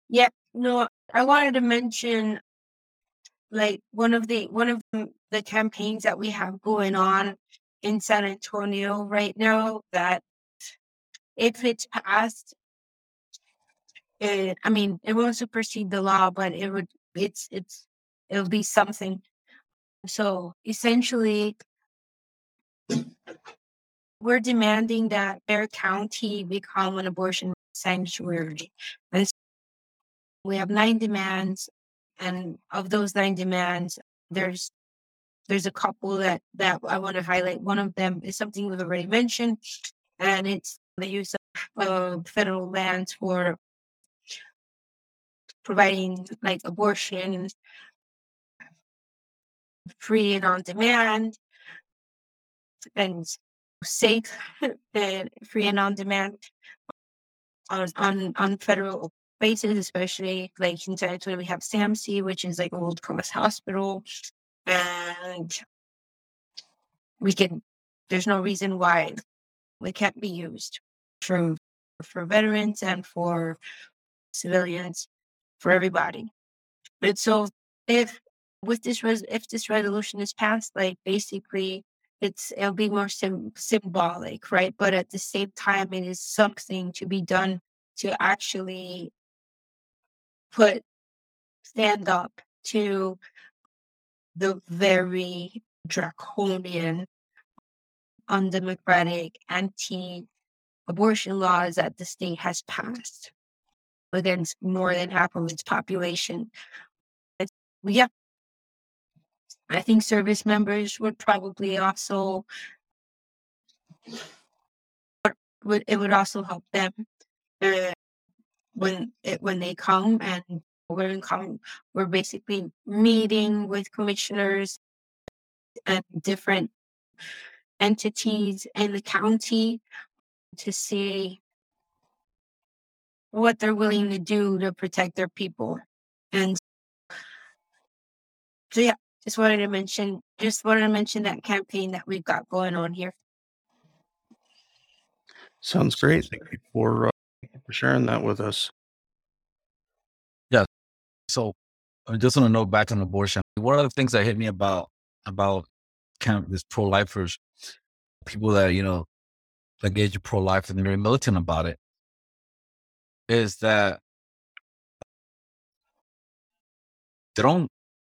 S4: Yeah, no, I wanted to mention like one of the one of the, campaigns that we have going on in San Antonio right now that if it's passed it, I mean it won't supersede the law, but it would it's it's it'll be something. So essentially we're demanding that Bexar County become an abortion sanctuary. And we have nine demands and of those nine demands there's there's a couple that that i want to highlight one of them is something we've already mentioned and it's the use of uh, federal lands for providing like abortion free and on demand. And safe and free and on demand. On on, on federal bases, especially like in Antonio, we have SAMC, which is like Old Cross Hospital. And we can, there's no reason why we can't be used for, for veterans and for civilians, for everybody. And so if with this res- if this resolution is passed, like basically it's it'll be more sim- symbolic, right? But at the same time, it is something to be done to actually put stand up to the very draconian, undemocratic, anti abortion laws that the state has passed against more than half of its population. Yeah. I think service members would probably also would it would also help them uh, when it when they come and we're in come we're basically meeting with commissioners and different entities in the county to see what they're willing to do to protect their people and so yeah just wanted to mention just wanted to mention that campaign that we've got going on here
S2: Sounds great. Thank you for uh, for sharing that with us. Yeah.
S3: So I just want to know back on abortion. One of the things that hit me about about kind of this pro lifers, people that you know engage in pro life and they're very militant about it, is that they don't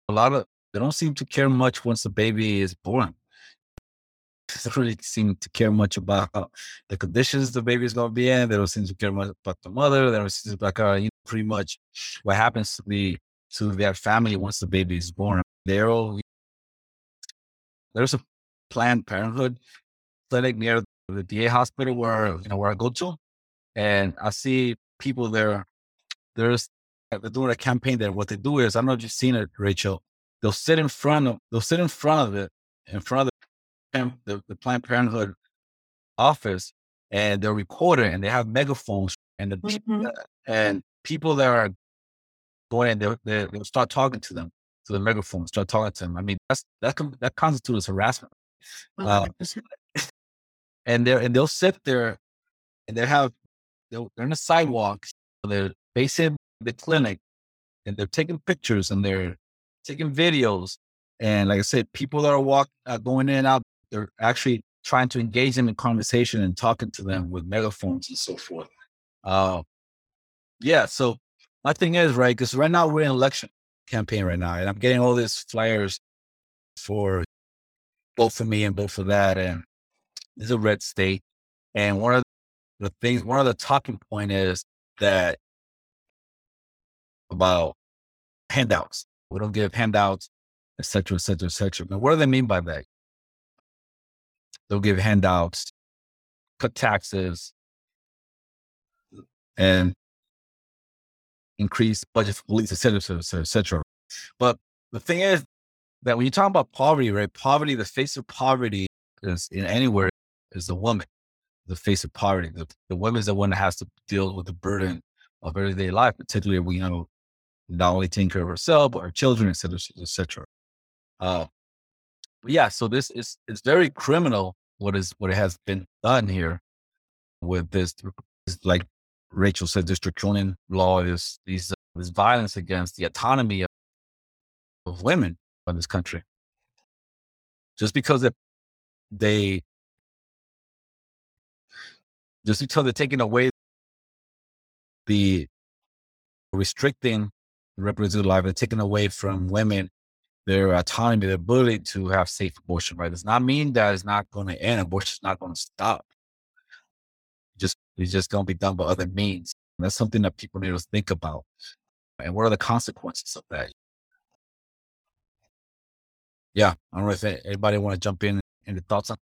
S3: a lot of they don't seem to care much once the baby is born. They don't really seem to care much about the conditions the baby is going to be in. They don't seem to care much about the mother. They don't seem to like, uh, you know, pretty much what happens to the to their family once the baby is born. They're all, there's a Planned Parenthood clinic near the VA hospital where you know where I go to, and I see people there. There's they're doing a campaign there. What they do is I don't know if you've seen it, Rachel. They'll sit in front of they'll sit in front of it, in front of the the, the Planned Parenthood office, and they're recording and they have megaphones and the
S4: Mhm.
S3: and people that are going in, they they they'll start talking to them to the megaphone, start talking to them. I mean, that's that that constitutes harassment. Uh, and they're and they'll sit there and they have they're on the sidewalk, they're facing the clinic, and they're taking pictures and they're taking videos. And like I said, people that are walk uh, going in and out, they're actually trying to engage them in conversation and talking to them with megaphones and so forth. Uh, yeah. So my thing is right because right now we're in election campaign right now, and I'm getting all these flyers for both for me and both for that, and it's a red state. And one of the things, one of the talking point is that about handouts. We don't give handouts, et cetera, et cetera, et cetera. Now, what do they mean by that? They'll give handouts, cut taxes, and increase budget for police, et cetera, et cetera, et cetera. But the thing is that when you talk about poverty, right? Poverty, the face of poverty is in anywhere is the woman, the face of poverty. The, the is the one that has to deal with the burden of everyday life, particularly we know not only taking care of herself, but her children, et cetera, et cetera. Uh, but yeah, so this is it's very criminal what is what has been done here with this, like Rachel said, this draconian law is these uh, this violence against the autonomy of, of women in this country. Just because they just because they're taking away the restricting reproductive life, they're taking away from women their autonomy, their ability to have safe abortion, right? Does not mean that it's not going to end. Abortion is not going to stop. Just it's just going to be done by other means. And that's something that people need to think about. And what are the consequences of that? Yeah, I don't know if anybody want to jump in any thoughts on.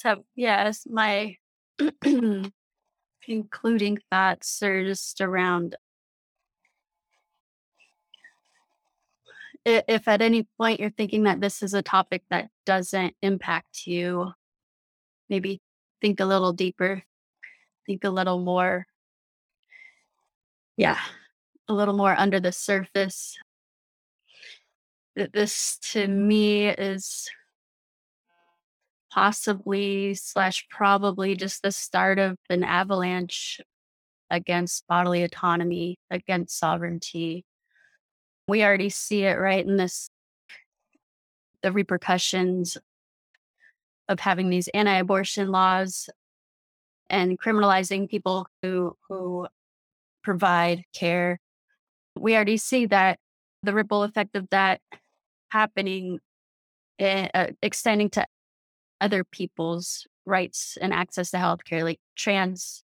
S5: So yes, my concluding thoughts are just around if at any point you're thinking that this is a topic that doesn't impact you, maybe think a little deeper, think a little more, yeah, a little more under the surface. Th- This to me is possibly slash probably just the start of an avalanche against bodily autonomy, against sovereignty. We already see it right in this the repercussions of having these anti-abortion laws and criminalizing people who who provide care. We already see that the ripple effect of that happening, eh, uh, extending to other people's rights and access to healthcare, like trans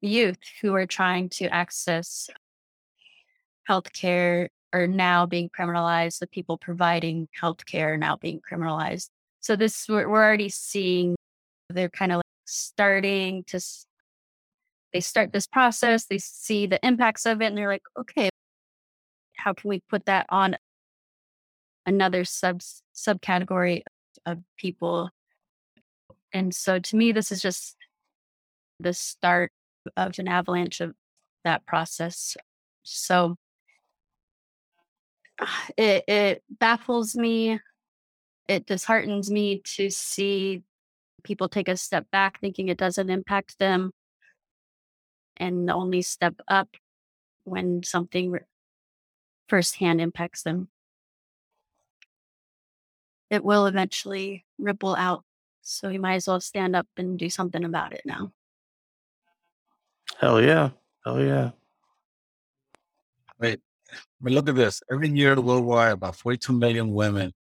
S5: youth who are trying to access healthcare are now being criminalized. The people providing healthcare are now being criminalized. So this we're, we're already seeing they're kind of like starting to they start this process. They see the impacts of it, and they're like, okay, how can we put that on another sub subcategory of people? And so to me, this is just the start of an avalanche of that process. So it it baffles me. It disheartens me to see people take a step back thinking it doesn't impact them and only step up when something firsthand impacts them. It will eventually ripple out. So we might as well stand up and do something about it now.
S2: Hell yeah. Hell yeah.
S3: Wait, I mean, look at this. Every year worldwide, about 42 million women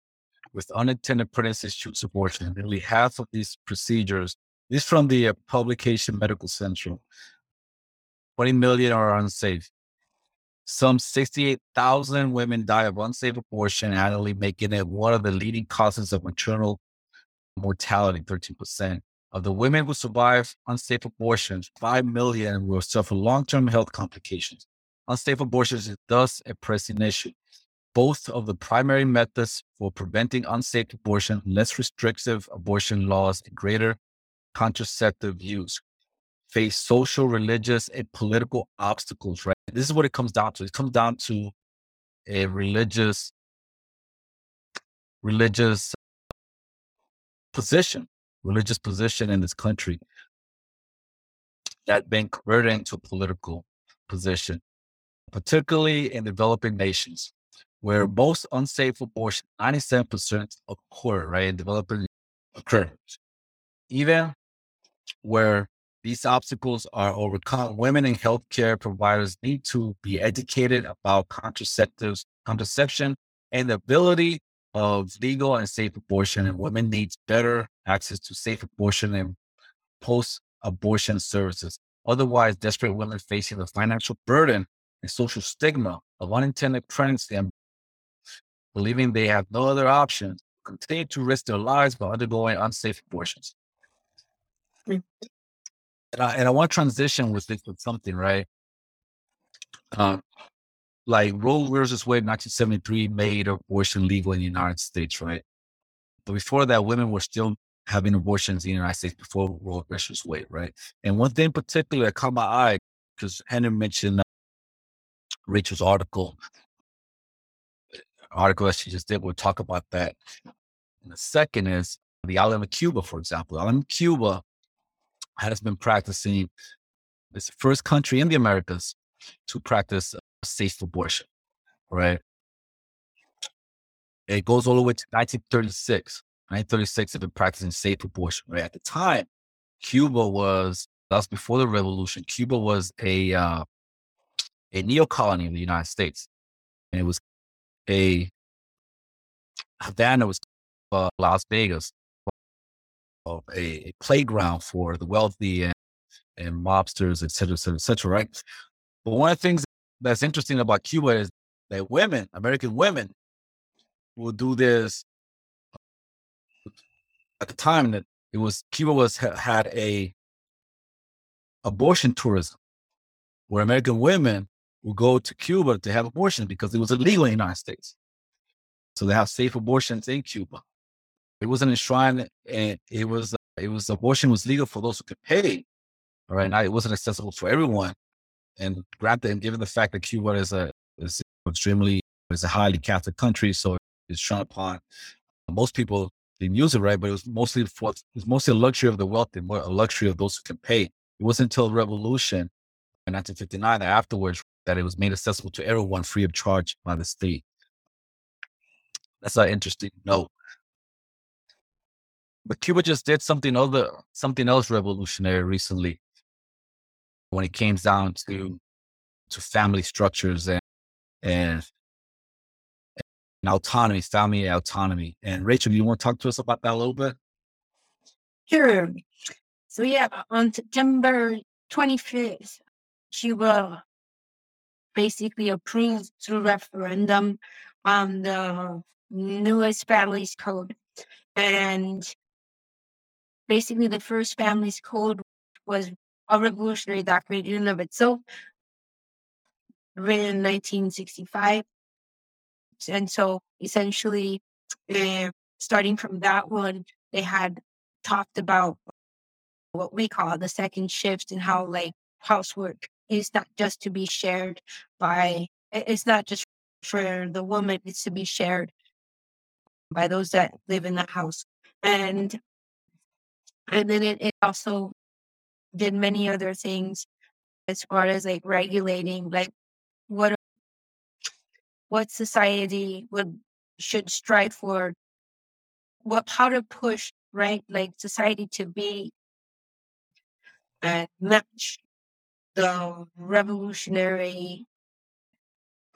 S3: with unintended pregnancies choose abortion. Nearly half of these procedures, this from the uh, publication Medical Central, 20 million are unsafe. Some 68,000 women die of unsafe abortion annually, making it one of the leading causes of maternal mortality, 13%. Of the women who survive unsafe abortions, 5 million will suffer long term health complications. Unsafe abortions is thus a pressing issue. Both of the primary methods for preventing unsafe abortion, less restrictive abortion laws, and greater contraceptive use, face social, religious, and political obstacles, right? This is what it comes down to. It comes down to a religious, religious position, religious position in this country that been converted into a political position, particularly in developing nations where mm-hmm. most unsafe abortion, 97% occur, right, in developing occur. Even where these obstacles are overcome, women and healthcare providers need to be educated about contraceptives, contraception, and the ability of legal and safe abortion. And women need better access to safe abortion and post-abortion services. Otherwise, desperate women facing the financial burden and social stigma of unintended pregnancy and believing they have no other option continue to risk their lives by undergoing unsafe abortions. Hmm. And I, and I want to transition with this with something, right? Uh, like Roe versus Wade, 1973 made abortion legal in the United States, right? But before that, women were still having abortions in the United States before Roe versus Wade, right? And one thing in particular that caught my eye, because Henry mentioned uh, Rachel's article, article that she just did, we'll talk about that. And the second is the island of Cuba, for example. The island of Cuba has been practicing, it's the first country in the Americas to practice safe abortion, right? It goes all the way to 1936. 1936, they've been practicing safe abortion, right? At the time, Cuba was, that was before the revolution, Cuba was a, uh, a neo colony of the United States. And it was a, Havana was uh, Las Vegas, a, a, playground for the wealthy and, and mobsters, et cetera, et cetera, et cetera, right? But one of the things that's interesting about Cuba is that women, American women, will do this uh, at the time that it was Cuba was had a abortion tourism where American women would go to Cuba to have abortions because it was illegal in the United States. So they have safe abortions in Cuba. It wasn't enshrined, and it was uh, it was abortion was legal for those who could pay. All right, now it wasn't accessible for everyone. And granted, and given the fact that Cuba is a is extremely is a highly Catholic country, so it's shunned upon. Most people didn't use it right, but it was mostly for it was mostly a luxury of the wealthy, more a luxury of those who can pay. It wasn't until the revolution in 1959 that afterwards that it was made accessible to everyone free of charge by the state. That's an interesting note. But Cuba just did something other, something else revolutionary recently when it came down to to family structures and and, and autonomy, family autonomy. And Rachel, you want to talk to us about that a little bit?
S4: Sure. So yeah, on September 25th, Cuba basically approved through referendum on the newest families code. And basically the first family's code was a revolutionary document in and of itself, written in 1965. And so essentially, uh, starting from that one, they had talked about what we call the second shift and how like housework is not just to be shared by, it's not just for the woman, it's to be shared by those that live in the house. And and then it, it also did many other things as far as like regulating like what what society would should strive for what how to push right like society to be and match the revolutionary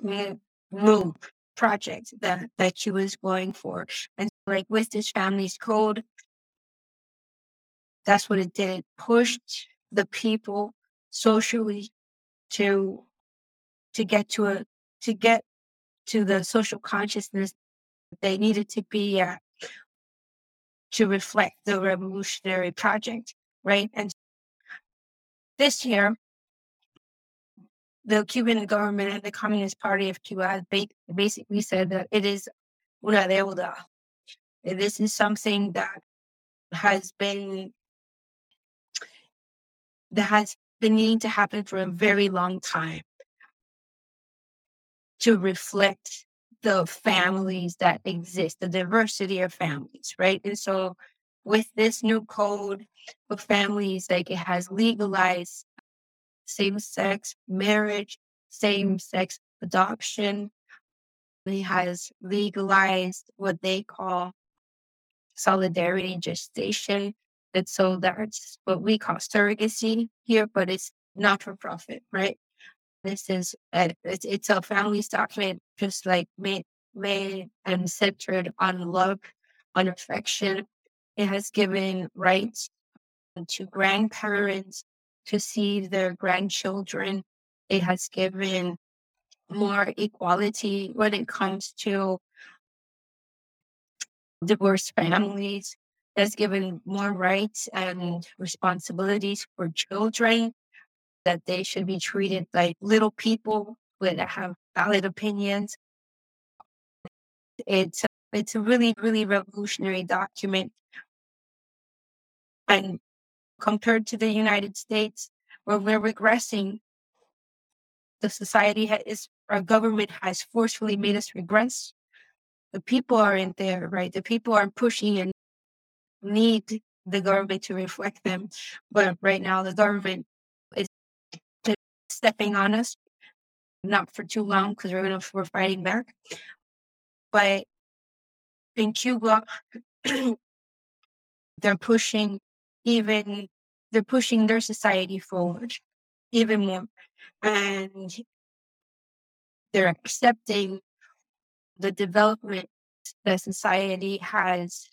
S4: move project that that she was going for. And like with this family's code that's what it did. It pushed the people socially to to get to a to get to the social consciousness they needed to be to reflect the revolutionary project, right? And this year, the Cuban government and the Communist Party of Cuba basically said that it is una deuda. This is something that has been that has been needing to happen for a very long time to reflect the families that exist, the diversity of families, right? And so with this new code of families, like it has legalized same sex marriage, same sex adoption. It has legalized what they call solidarity gestation. And so that's what we call surrogacy here, but it's not for profit, right? This is a, it's, it's a family's document, just like made made and centered on love, on affection. It has given rights to grandparents to see their grandchildren. It has given more equality when it comes to divorced families. It has given more rights and responsibilities for children that they should be treated like little people that have valid opinions. It's it's a really, really revolutionary document. And compared to the United States, where we're regressing. The society has, our government has forcefully made us regress. The people aren't there, right? The people aren't pushing and need the mm-hmm. government to reflect them. But right now, the government is stepping on us, not for too long because we're, gonna, we're fighting back. But in Cuba, they're pushing even they're pushing their society forward even more and they're accepting the development that society has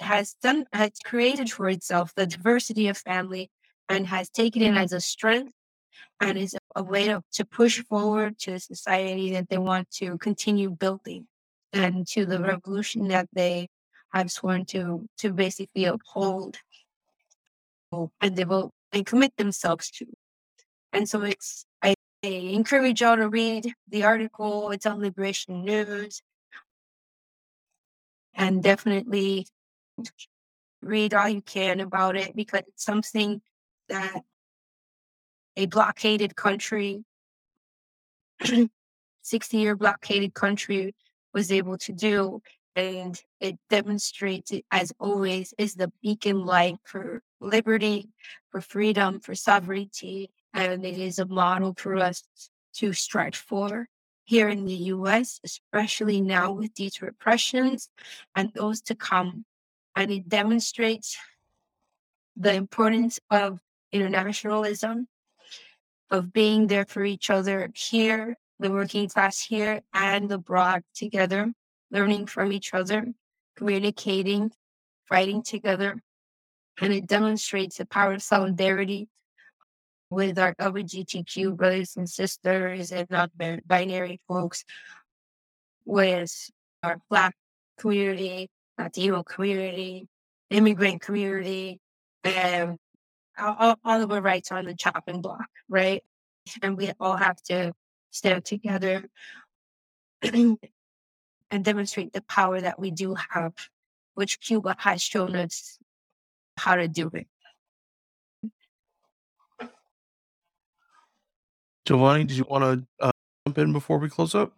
S4: has done has created for itself the diversity of family and has taken it as a strength and is a way to, to push forward to a society that they want to continue building and to the revolution that they have sworn to to basically uphold and devote and commit themselves to. And so it's I, I encourage y'all to read the article. It's on Liberation News. And definitely read all you can about it because it's something that a blockaded country, 60 year blockaded country was able to do and it demonstrates as always is the beacon light for liberty for freedom for sovereignty and it is a model for us to strive for here in the US especially now with these repressions and those to come and it demonstrates the importance of internationalism of being there for each other here the working class here and abroad together learning from each other, communicating, fighting together. And it demonstrates the power of solidarity with our LGBTQ brothers and sisters and non binary folks, with our Black community, Latino community, immigrant community, and all, all of our rights are on the chopping block, right? And we all have to stand together and demonstrate the power that we do have, which Cuba has shown us how to do it.
S2: Giovanni, did you want to uh, jump in before we close up?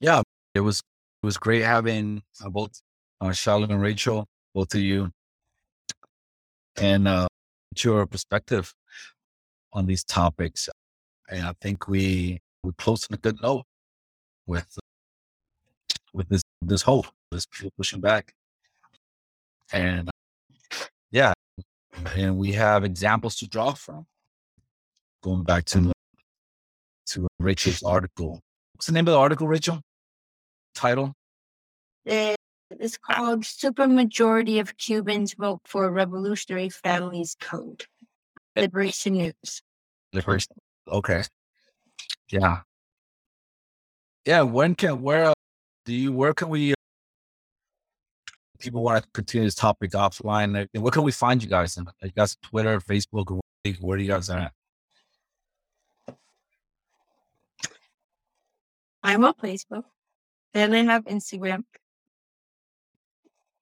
S3: Yeah, it was it was great having uh, both uh, Charlotte and Rachel, both of you, and uh, your perspective on these topics. And I think we we close on a good note with with this this hope, this pushing back, and yeah, and we have examples to draw from. Going back to to Rachel's article. What's the name of the article, Rachel? Title?
S4: It's called Supermajority of Cubans Vote for Revolutionary Families Code. Liberation News.
S3: Liberation. Okay. Yeah. Yeah. When can where uh, do you where can we uh, people want to continue this topic offline where can we find you guys in you guys twitter facebook where, where are you guys at
S4: I'm on Facebook. Then I have Instagram.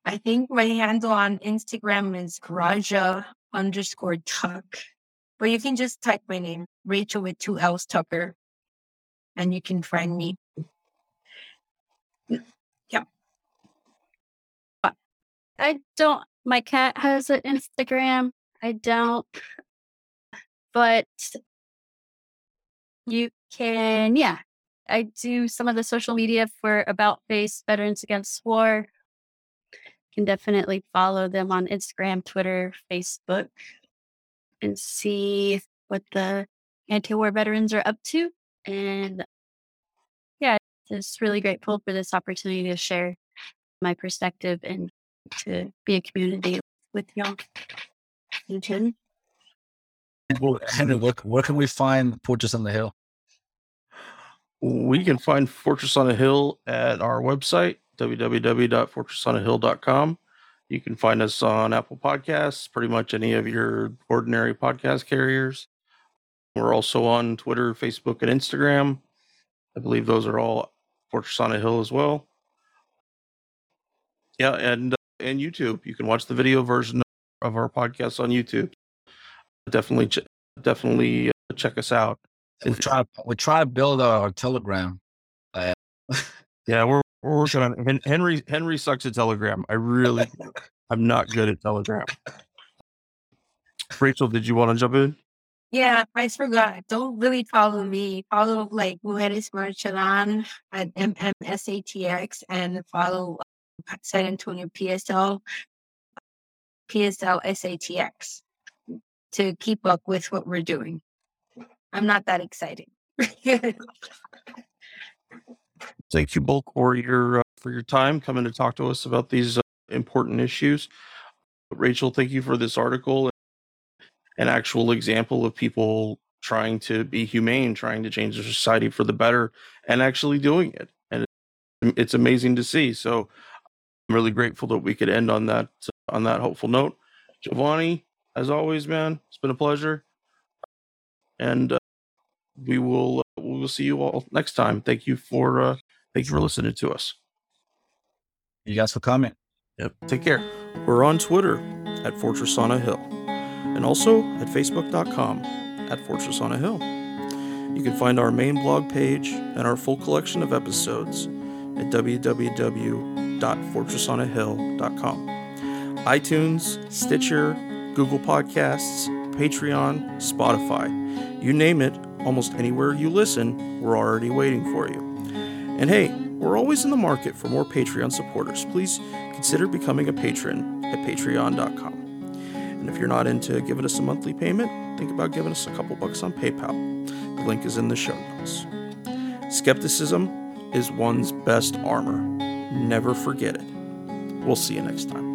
S4: I think my handle on Instagram is Raja underscore Tuck. But you can just type my name, Rachel with two L's Tucker, and you can find me. Yeah.
S5: I don't. My cat has an Instagram. I don't. But you can, yeah. I do some of the social media for About Face Veterans Against War. You Can definitely follow them on Instagram, Twitter, Facebook, and see what the anti-war veterans are up to. And yeah, just really grateful for this opportunity to share my perspective and to be a community with y'all. You too.
S3: well, henry where, where can we find fortress on the hill
S2: We can find Fortress on a Hill at our website, www.fortressonahill.com. You can find us on Apple Podcasts, pretty much any of your ordinary podcast carriers. We're also on Twitter, Facebook, and Instagram. I believe those are all Fortress on a Hill as well. Yeah, and uh, and YouTube. You can watch the video version of our podcast on YouTube. Definitely, ch- definitely uh, check us out.
S3: We try we try to build our telegram
S2: Yeah, we're we're working on it. Henry Henry sucks at Telegram. I really I'm not good at Telegram. Rachel, did you want to jump in?
S4: Yeah, I forgot. Don't really follow me. Follow like Mujeres Marchan at MMSATX and follow uh, San Antonio PSL, PSL SATX to keep up with what we're doing. I'm not that excited.
S2: Thank you for your uh, for your time coming to talk to us about these uh, important issues. Rachel, thank you for this article, an actual example of people trying to be humane, trying to change the society for the better, and actually doing it. And it's amazing to see. So I'm really grateful that we could end on that on that hopeful note. Giovanni, as always, man, it's been a pleasure, and uh, we will uh, we will see you all next time. Thank you for uh, thank you for listening to us.
S3: you guys for coming
S2: Yep. Take care. We're on Twitter at Fortress on a Hill and also at Facebook.com at Fortress on a Hill. You can find our main blog page and our full collection of episodes at www.fortressonahill.com. iTunes, Stitcher, Google Podcasts, Patreon, Spotify. You name it, almost anywhere you listen, we're already waiting for you. And hey, we're always in the market for more Patreon supporters. Please consider becoming a patron at patreon.com. And if you're not into giving us a monthly payment, think about giving us a couple bucks on PayPal. The link is in the show notes. Skepticism is one's best armor. Never forget it. We'll see you next time.